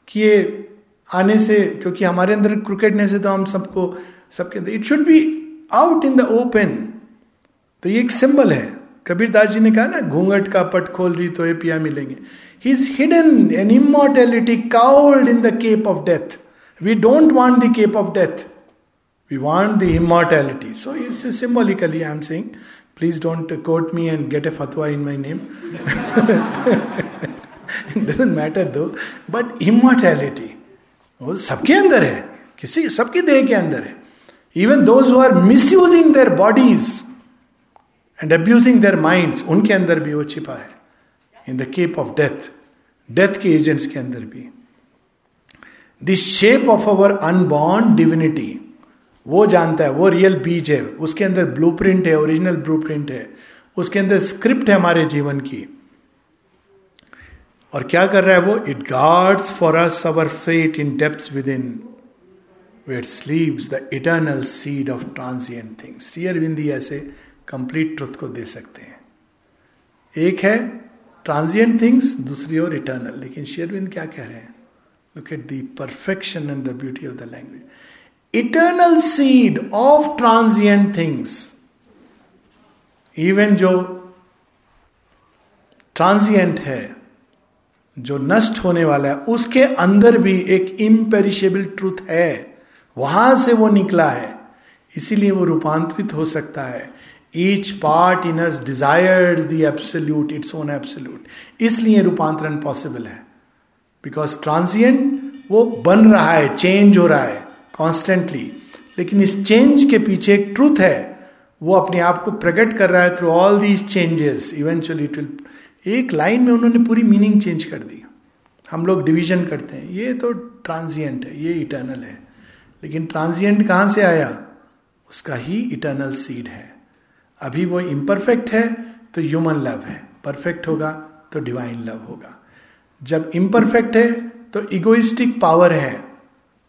कि ये आने से, क्योंकि हमारे अंदर क्रिकेटनेस है तो हम सबको, सबके अंदर it should be out in the open तो ये एक सिंबल है। कबीर दास जी ने कहा ना, घूंघट का पट खोल रही तो ये पिया मिलेंगे। he is hidden an immortality cowled in the cape of death we don't want the cape of death we want the immortality so it's symbolically I am saying please don't quote me and get a फतवा in my name doesn't matter though but immortality वो सबके अंदर है किसी सबकी देह के अंदर है even those who are misusing their bodies and abusing their mind उनके अंदर भी वो छिपा है in the cape of death death के एजेंट्स के अंदर भी। The shape of our unborn divinity वो जानता है, वो रियल बीज है, उसके अंदर ब्लू प्रिंट है ओरिजिनल ब्लू प्रिंट है, उसके अंदर स्क्रिप्ट है हमारे जीवन की। और क्या कर रहा है वो? It guards for us our fate in depth within where sleeps the eternal seed of transient things Shri विंदी ऐसे कंप्लीट ट्रुथ को दे सकते हैं। एक है ट्रांजिएंट थिंग्स दूसरी ओर इटर्नल लेकिन शेयरविंद क्या कह रहे हैं? Look at perfection and the beauty of the language eternal seed of transient things even जो ट्रांजिएंट है, जो नष्ट होने वाला है, उसके अंदर भी एक इम्पेरिशेबल ट्रूथ है। वहाँ से वो निकला है। इसीलिए वो रूपांतरित हो सकता है। Each part in us desire the absolute its own absolute इसलिए रूपांतरण पॉसिबल है। बिकॉज़ ट्रांसियंट वो बन रहा है चेंज हो रहा है कॉन्स्टेंटली लेकिन इस चेंज के पीछे एक ट्रूथ है। वो अपने आप को प्रकट कर रहा है through all these changes eventually it will एक लाइन में उन्होंने पूरी मीनिंग चेंज कर दी। हम लोग डिवीज़न करते हैं। ये तो ट्रांजिएंट है, ये इटर्नल है। लेकिन ट्रांजिएंट कहाँ से आया? उसका ही इटर्नल सीड है। अभी वो इम्परफेक्ट है तो ह्यूमन लव है। परफेक्ट होगा तो डिवाइन लव होगा। जब इम्परफेक्ट है तो इगोइस्टिक पावर है।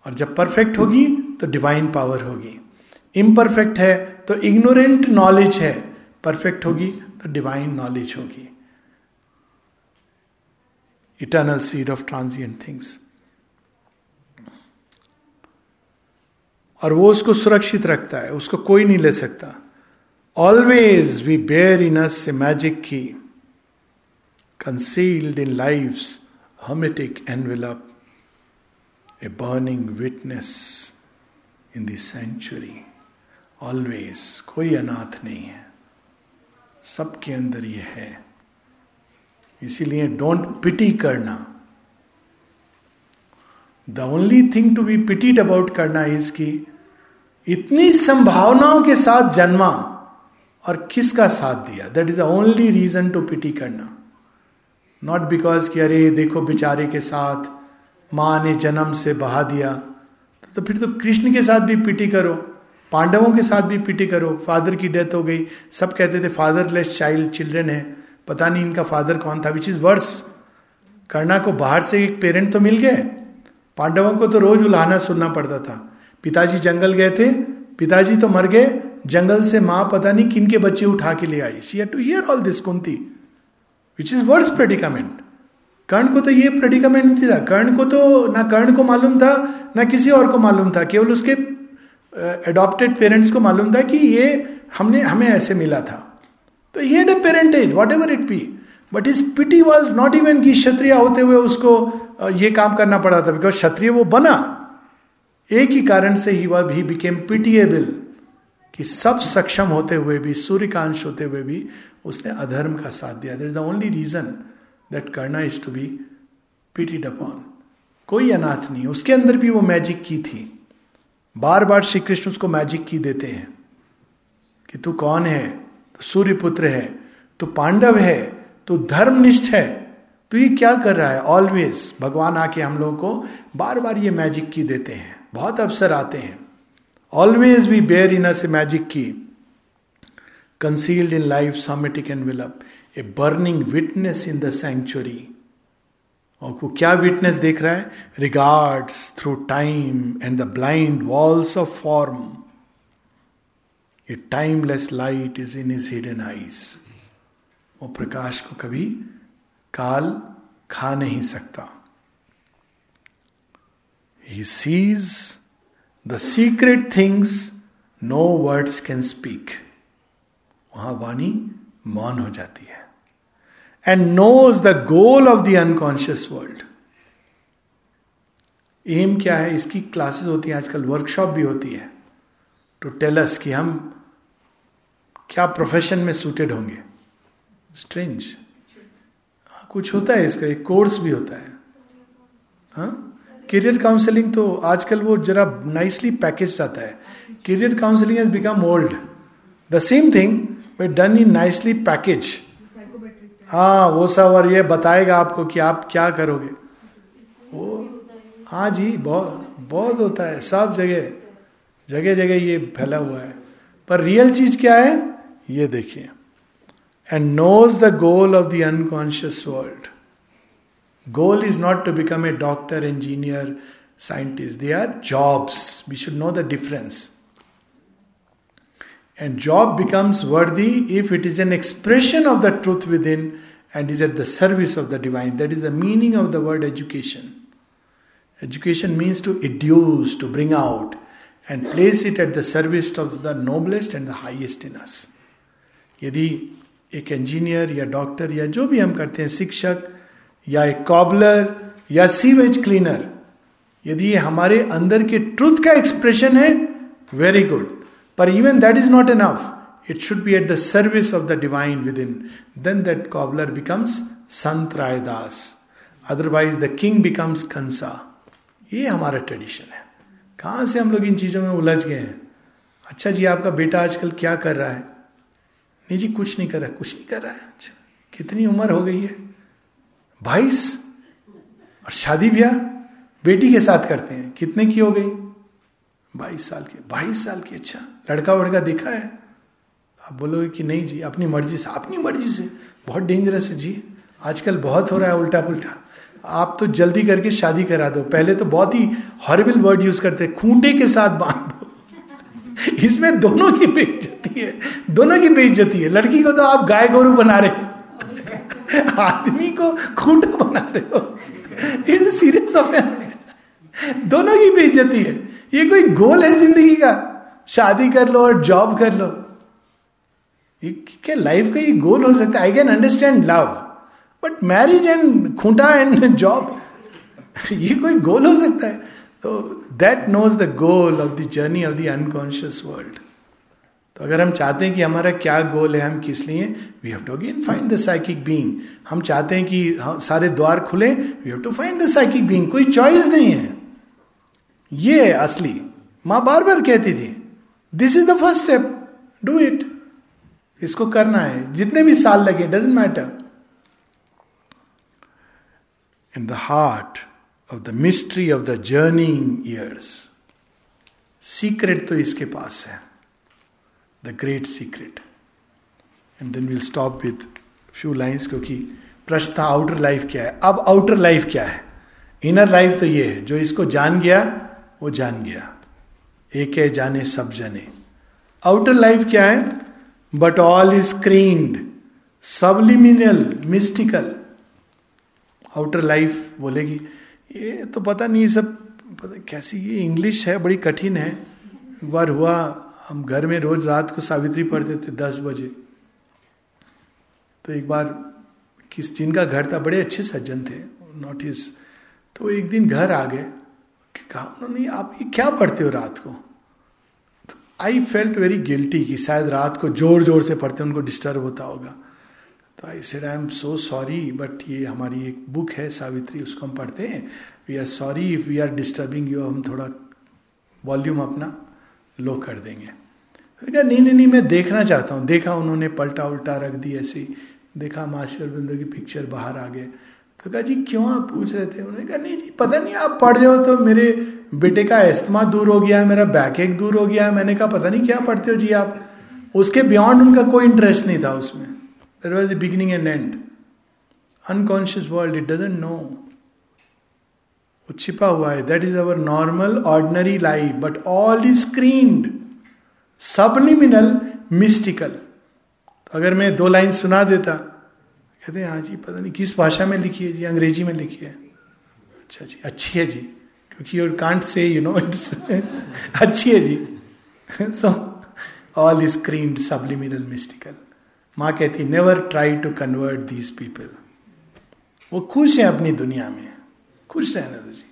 और जब परफेक्ट होगी तो डिवाइन पावर होगी। इम्परफेक्ट है तो इग्नोरेंट नॉलेज है। परफेक्ट होगी तो डिवाइन नॉलेज होगी। Eternal seed of transient things और वो उसको सुरक्षित रखता है, उसको कोई नहीं ले सकता। Always we bear in us a magic key concealed in life hermetic envelope a burning witness in the century always कोई अनाथ नहीं है सबके अंदर ये है इसीलिए डोंट पिटी करना the only thing to be pitied about करना इसकी इतनी संभावनाओं के साथ जन्मा और किसका साथ दिया? That is the only reason to pity करना। नॉट बिकॉज़ कि अरे देखो बेचारे के साथ माँ ने जन्म से बहा दिया। तो, फिर तो कृष्ण के साथ भी पिटी करो पांडवों के साथ भी पिटी करो। फादर की डेथ हो गई। सब कहते थे फादरलेस चाइल्ड चिल्ड्रन है। पता नहीं इनका फादर कौन था विच इज़ वर्स कर्णा को बाहर से एक पेरेंट तो मिल गए पांडवों को तो रोज उलाना सुनना पड़ता था। पिताजी जंगल गए थे। पिताजी तो मर गए। जंगल से माँ पता नहीं किन के बच्चे उठा के ले आई। See to hear all this Kunti which is worse predicament Karna को तो ये प्रेडिकामेंट नहीं था। कर्ण को तो ना कर्ण को मालूम था ना किसी और को मालूम था। केवल उसके एडॉप्टेड uh, पेरेंट्स को मालूम था कि ये हमने हमें ऐसे मिला था। तो ये parent parentage whatever it be but is pity was not even कि क्षत्रिय होते हुए उसको ये काम करना पड़ा था। बिकॉज़ क्षत्रिय वो बना। एक ही कारण से ही वह भी बिकेम पिटिएबल कि सब सक्षम होते हुए भी, सूर्यकांश होते हुए भी उसने अधर्म का साथ दिया। There is the only reason that करना is to be pitied upon कोई अनाथ नहीं उसके अंदर भी वो मैजिक की थी। बार बार श्री कृष्ण उसको मैजिक की देते हैं कि तू कौन है? तो सूर्य पुत्र है। तो पांडव है। तो धर्मनिष्ठ है। तो ये क्या कर रहा है? ऑलवेज भगवान आके हम लोगों को बार बार ये मैजिक की देते हैं। बहुत अवसर आते हैं। Always we bear in us a magic key concealed in life somatic and विलप a burning witness in the century और को क्या विटनेस देख रहा है? Regards through time and the blind walls of form a timeless light is in is hidden eyes वो प्रकाश को कभी काल खा नहीं सकता। He sees the secret things no words can speak वहाँ वाणी मौन हो जाती है। And knows the goal of the unconscious world aim क्या है? इसकी क्लासेस होती हैं, आजकल वर्कशॉप भी होती है। टू टेल अस कि हम क्या प्रोफेशन में सूटेड होंगे। स्ट्रेंज कुछ होता है इसका, एक कोर्स भी होता है। हाँ? करियर काउंसलिंग तो आजकल वो जरा नाइसली पैकेज आता है। Career counselling has become old the same thing but done in nicely package हाँ वो सब और ये बताएगा आपको कि आप क्या करोगे। वो हाँ जी, बहुत बहुत होता है, सब जगह जगह जगह ये फैला हुआ है। पर रियल चीज़ क्या है? ये देखिए। And knows the goal of the unconscious world Goal is not to become a doctor, engineer, scientist. They are jobs. We should know the difference. And job becomes worthy if it is an expression of the truth within and is at the service of the divine. That is the meaning of the word education. Education means to educe, to bring out, and place it at the service of the noblest and the highest in us. यदि एक इंजीनियर या डॉक्टर या जो भी हम करते हैं शिक्षक या एक कॉबलर या सीवेज क्लीनर यदि ये हमारे अंदर के ट्रुथ का एक्सप्रेशन है वेरी गुड पर even that is not enough it should be at the service of the divine within then that cobbler becomes Sant Raidas otherwise the king becomes Kansa ये हमारा ट्रेडिशन है। कहाँ से हम लोग इन चीज़ों में उलझ गए हैं? अच्छा जी, आपका बेटा आजकल क्या कर रहा है? नहीं जी, कुछ नहीं कर रहा कुछ नहीं कर रहा है। अच्छा कितनी उम्र हो गई है? बाईस? और शादी ब्याह बेटी के साथ करते हैं। कितने की हो गई? बाईस साल की। बाईस साल की अच्छा। लड़का वड़का देखा है? आप बोलोगे कि नहीं जी, अपनी मर्ज़ी से। अपनी मर्ज़ी से। बहुत डेंजरस है जी। आजकल बहुत हो रहा है उल्टा पुल्टा आप तो जल्दी करके शादी करा दो। पहले तो बहुत ही हॉरिबल वर्ड यूज़ करते खूंटे के साथ बाँध दो। इसमें दोनों की बेइज्जती है। दोनों की बेइज्जती है। लड़की को तो आप गाय गोरू बना रहे आदमी को खूंटा बना रहे हो। इट सीरियस ऑफेंस दोनों की बेइज्जती है। ये कोई गोल है ज़िंदगी का। शादी कर लो और जॉब कर लो। ये क्या लाइफ का ये गोल हो सकता है? I can understand love but marriage and खूंटा एंड जॉब ये कोई गोल हो सकता है? तो that knows the goal of the journey of the unconscious world तो अगर हम चाहते हैं कि हमारा क्या गोल है, हम किस लिए we have to again find the psychic being हम चाहते हैं कि सारे द्वार खुले we have to find the psychic being कोई चॉइस नहीं है। ये है असली। माँ बार बार कहती थी this is the first step do it इसको करना है। जितने भी साल लगे doesn't matter in the heart of the mystery of the journeying years secret तो इसके पास है। The great secret and then will stop with few lines क्योंकि प्रश्न था आउटर लाइफ क्या है? अब आउटर लाइफ क्या है? इनर लाइफ तो ये है, जो इसको जान गया, वो जान गया। एक है जाने, सब जाने। आउटर लाइफ क्या है? But all is screened subliminal mystical outer life बोलेगी, ये तो पता नहीं सब, पता कैसी, ये इंग्लिश है, बड़ी कठिन है। एक बार हुआ हम घर में रोज रात को सावित्री पढ़ते थे दस बजे। तो एक बार किस जिनका घर था, बड़े अच्छे सज्जन थे नॉट इज़ तो एक दिन घर आ गए कहा उन्होंने आप ये क्या पढ़ते हो रात को? आई फेल्ट वेरी गिल्टी कि शायद रात को ज़ोर ज़ोर से पढ़ते, उनको डिस्टर्ब होता होगा। तो I said I am so sorry but ये हमारी एक बुक है सावित्री, उसको हम पढ़ते हैं। We are sorry if we are disturbing you हम थोड़ा वॉल्यूम अपना लो कर देंगे। तो नहीं नहीं नहीं मैं देखना चाहता हूँ। देखा उन्होंने पलटा उल्टा रख दी ऐसी देखा माशर बिंदु की पिक्चर बाहर आ गए। तो कहा जी क्यों आप पूछ रहे थे? उन्होंने कहा, नहीं जी, पता नहीं, आप पढ़ जाओ तो मेरे बेटे का इस्तेमा दूर हो गया है, मेरा बैक एक दूर हो गया है। मैंने कहा, पता नहीं, क्या पढ़ते हो जी आप? उसके बियॉन्ड उनका कोई इंटरेस्ट नहीं था उसमें। That was the beginning and and unconscious world it doesn't know वो छिपा हुआ है। That is our normal ordinary life but all is screened subliminal mystical अगर मैं दो लाइन सुना देता, कहते हैं जी, पता नहीं किस भाषा में लिखी है जी, अंग्रेज़ी में लिखी है। अच्छा जी, अच्छी है जी, क्योंकि you can't say you know it's अच्छी है जी। So all is screen subliminal mystical माँ कहती never try to convert these people वो खुश है अपनी दुनिया में। खुश रहना तो जी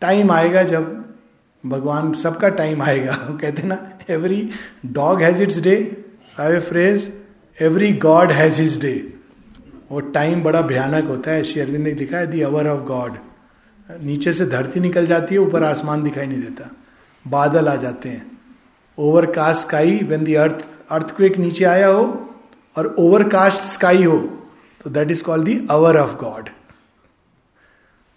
टाइम आएगा जब भगवान सबका टाइम आएगा। वो कहते ना every dog has its day I phrase every god has his day वो टाइम बड़ा भयानक होता है, श्री अरविंद ने लिखा है दी अवर ऑफ़ गॉड नीचे से धरती निकल जाती है, ऊपर आसमान दिखाई नहीं देता। बादल आ जाते हैं। Overcast sky when the earth earth earthquake नीचे आया हो, और ओवरकास्ट स्काई हो तो that is called the hour of God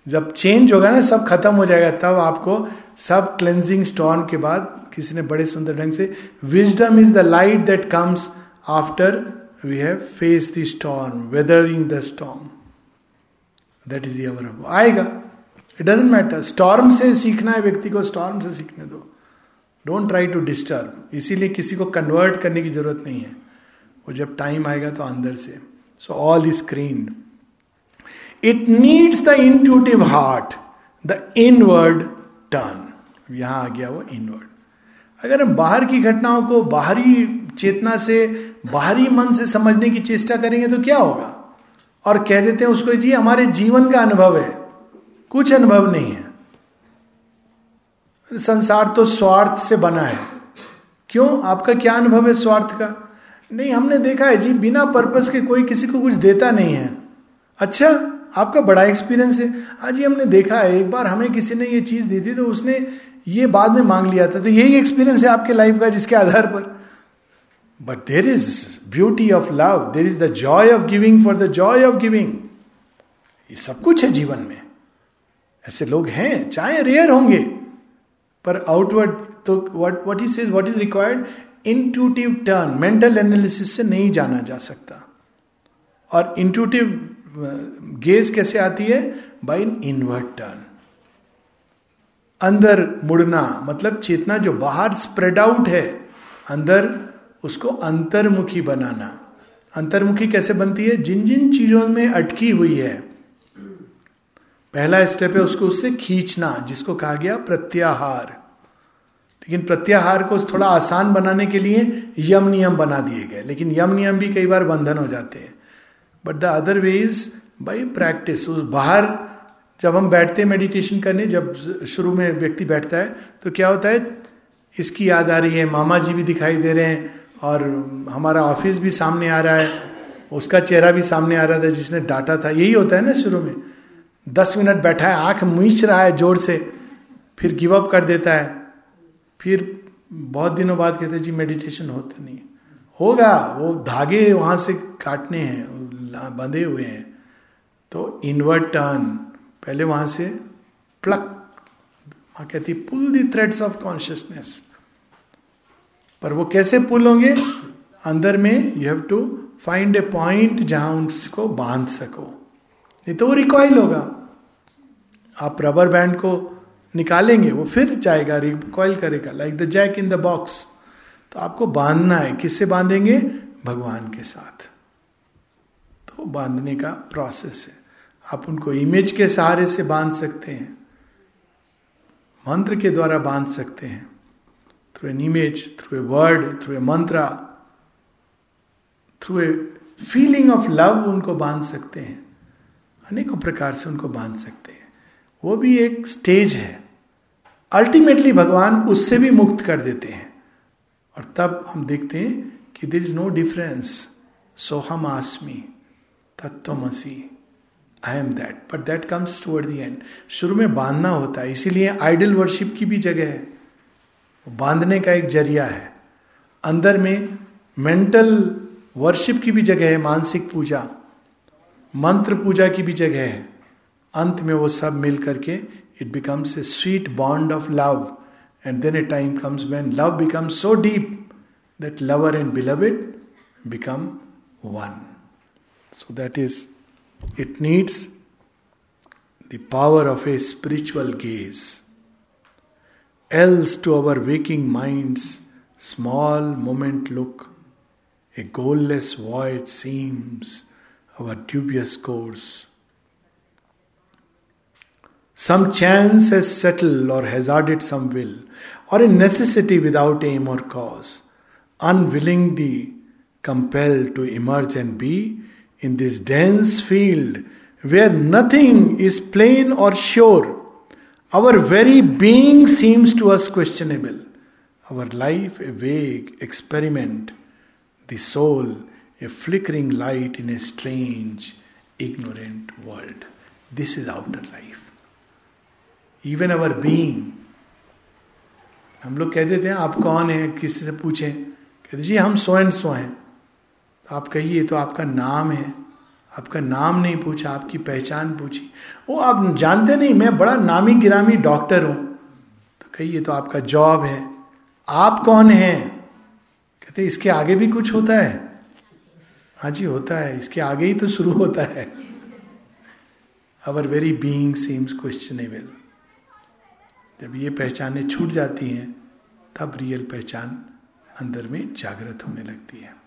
जब चेंज होगा ना, सब खत्म हो जाएगा, तब आपको सब क्लेंजिंग स्टॉर्म के बाद किसी ने बड़े सुंदर ढंग से wisdom is the light that comes after we have face the storm weathering the storm that is there आएगा। इट डजेंट मैटर स्टॉर्म से सीखना है, व्यक्ति को स्टॉर्म से सीखने दो। डोंट ट्राई टू डिस्टर्ब इसीलिए किसी को कन्वर्ट करने की ज़रूरत नहीं है। वो जब टाइम आएगा तो अंदर से। So all is screen it needs the intuitive heart the inward turn यहाँ आ गया वो इनवर्ड अगर हम बाहर की घटनाओं को बाहरी चेतना से, बाहरी मन से समझने की चेष्टा करेंगे तो क्या होगा? और कह देते हैं उसको, जी, हमारे जीवन का अनुभव है। कुछ अनुभव नहीं है। संसार तो स्वार्थ से बना है। क्यों? आपका क्या अनुभव है स्वार्थ का? नहीं, हमने देखा है, जी, बिना पर्पस के कोई किसी को कुछ देता नहीं है। अच्छा आपका बड़ा एक्सपीरियंस है। आज ही हमने देखा है, एक बार हमें किसी ने ये चीज़ दी थी तो उसने ये बाद में मांग लिया था। तो यही एक्सपीरियंस है आपके लाइफ का जिसके आधार पर। But there is beauty of love there is the joy of giving for the joy of giving ये सब कुछ है जीवन में। ऐसे लोग हैं, चाहे रेयर होंगे, पर आउटवर्ड तो what what is what is required intuitive turn mental analysis से नहीं जाना जा सकता। और इंट्यूटिव गेज कैसे आती है? बाई इन इनवर्ट टर्न अंदर मुड़ना मतलब चेतना जो बाहर स्प्रेड आउट है, अंदर उसको अंतर्मुखी बनाना। अंतर्मुखी कैसे बनती है? जिन जिन चीज़ों में अटकी हुई है। पहला स्टेप है उसको उससे खींचना, जिसको कहा गया प्रत्याहार। लेकिन प्रत्याहार को थोड़ा आसान बनाने के लिए यम नियम बना दिए गए। लेकिन यम नियम भी कई बार बंधन हो जाते हैं। But the other way is by practice उस बाहर जब हम बैठते हैं मेडिटेशन करने, जब शुरू में व्यक्ति बैठता है तो क्या होता है? इसकी याद आ रही है, मामा जी भी दिखाई दे रहे हैं और हमारा ऑफ़िस भी सामने आ रहा है, उसका चेहरा भी सामने आ रहा था जिसने डांटा था। यही होता है ना शुरू में। दस मिनट बैठा है, आँख मीच रहा है ज़ोर से, फिर गिव अप कर देता है। फिर बहुत दिनों बाद कहते हैं, जी मेडिटेशन होता नहीं होगा, वो धागे वहाँ से काटने हैं बंधे हुए हैं। तो इनवर्ट टर्न पहले वहाँ से प्लक वहाँ कहती pull the threads of consciousness पर वो कैसे पुल होंगे? अंदर में you have to find a point जहाँ उसको बाँध सको। नहीं तो वो रिकॉइल होगा। आप रबर बैंड को निकालेंगे, वो फिर जाएगा रिकॉइल करेगा like the jack in the box तो आपको बांधना है, किससे बांधेंगे? भगवान के साथ। तो बांधने का प्रोसेस है। आप उनको इमेज के सहारे से बाँध सकते हैं। मंत्र के द्वारा बाँध सकते हैं। Through an image through a word through a mantra through a feeling of love उनको बाँध सकते हैं। अनेकों प्रकार से उनको बाँध सकते हैं। वो भी एक स्टेज है। अल्टीमेटली भगवान उससे भी मुक्त कर देते हैं। और तब हम देखते हैं कि दिर इज़ नो डिफरेंस सोहम आसमी। तत्वमसी I am that but that comes toward the end शुरू में बांधना होता है। इसीलिए आइडल वर्शिप की भी जगह है। बांधने का एक ज़रिया है। अंदर में मेंटल वर्शिप की भी जगह है। मानसिक पूजा। मंत्र पूजा की भी जगह है। अंत में वो सब मिल करके it becomes a sweet bond of love and then a time comes when love becomes so deep that lover and beloved it become one So that is, it needs the power of a spiritual gaze. Else, to our waking minds, small moment look, a goalless void seems our dubious course. Some chance has settled or hazarded some will, or a necessity without aim or cause, unwillingly compelled to emerge and be in this dense field where nothing is plain or sure our very being seems to us questionable. Our life a vague experiment, the soul a flickering light in a strange, ignorant world. This is outer life. Even our being. हम लोग कहते थे आप कौन हैं किसी से पूछें कहते जी हम सो एंड सो हैं तो आप कहिए तो आपका नाम है। आपका नाम नहीं पूछा, आपकी पहचान पूछी। वो आप जानते नहीं, मैं बड़ा नामी गिरामी डॉक्टर हूँ। तो कहिए तो आपका जॉब है। आप कौन है? कहते, इसके आगे भी कुछ होता है? हाँ जी, होता है। इसके आगे ही तो शुरू होता है। Our very being seems questionable जब ये पहचाने छूट जाती हैं, तब रियल पहचान अंदर में जागृत होने लगती है।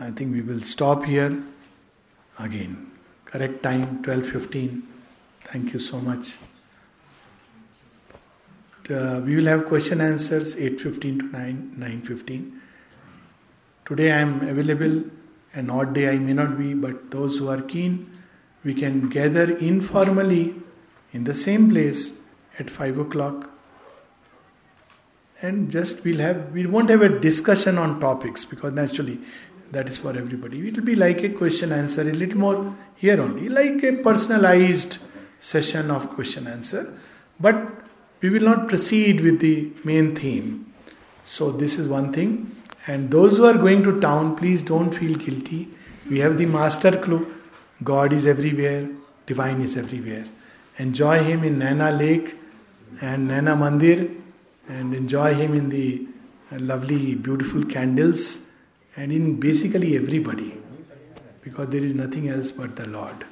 I think we will stop here again. Correct time 12:15. Thank you so much. Uh, we will have question answers 8.15 to 9 9.15 today i am available an odd day i may not be but those who are keen we can gather informally in the same place at 5 o'clock and just we'll have we won't have a discussion on topics because naturally that is for everybody. It will be like a question answer, a little more here only, like a personalized session of question answer. But we will not proceed with the main theme. So, this is one thing. And those who are going to town, please don't feel guilty. We have the master clue God is everywhere, divine is everywhere. Enjoy Him in Nana Lake and Nana Mandir, and enjoy Him in the lovely, beautiful candles and in basically everybody because there is nothing else but the Lord.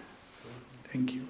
Thank you.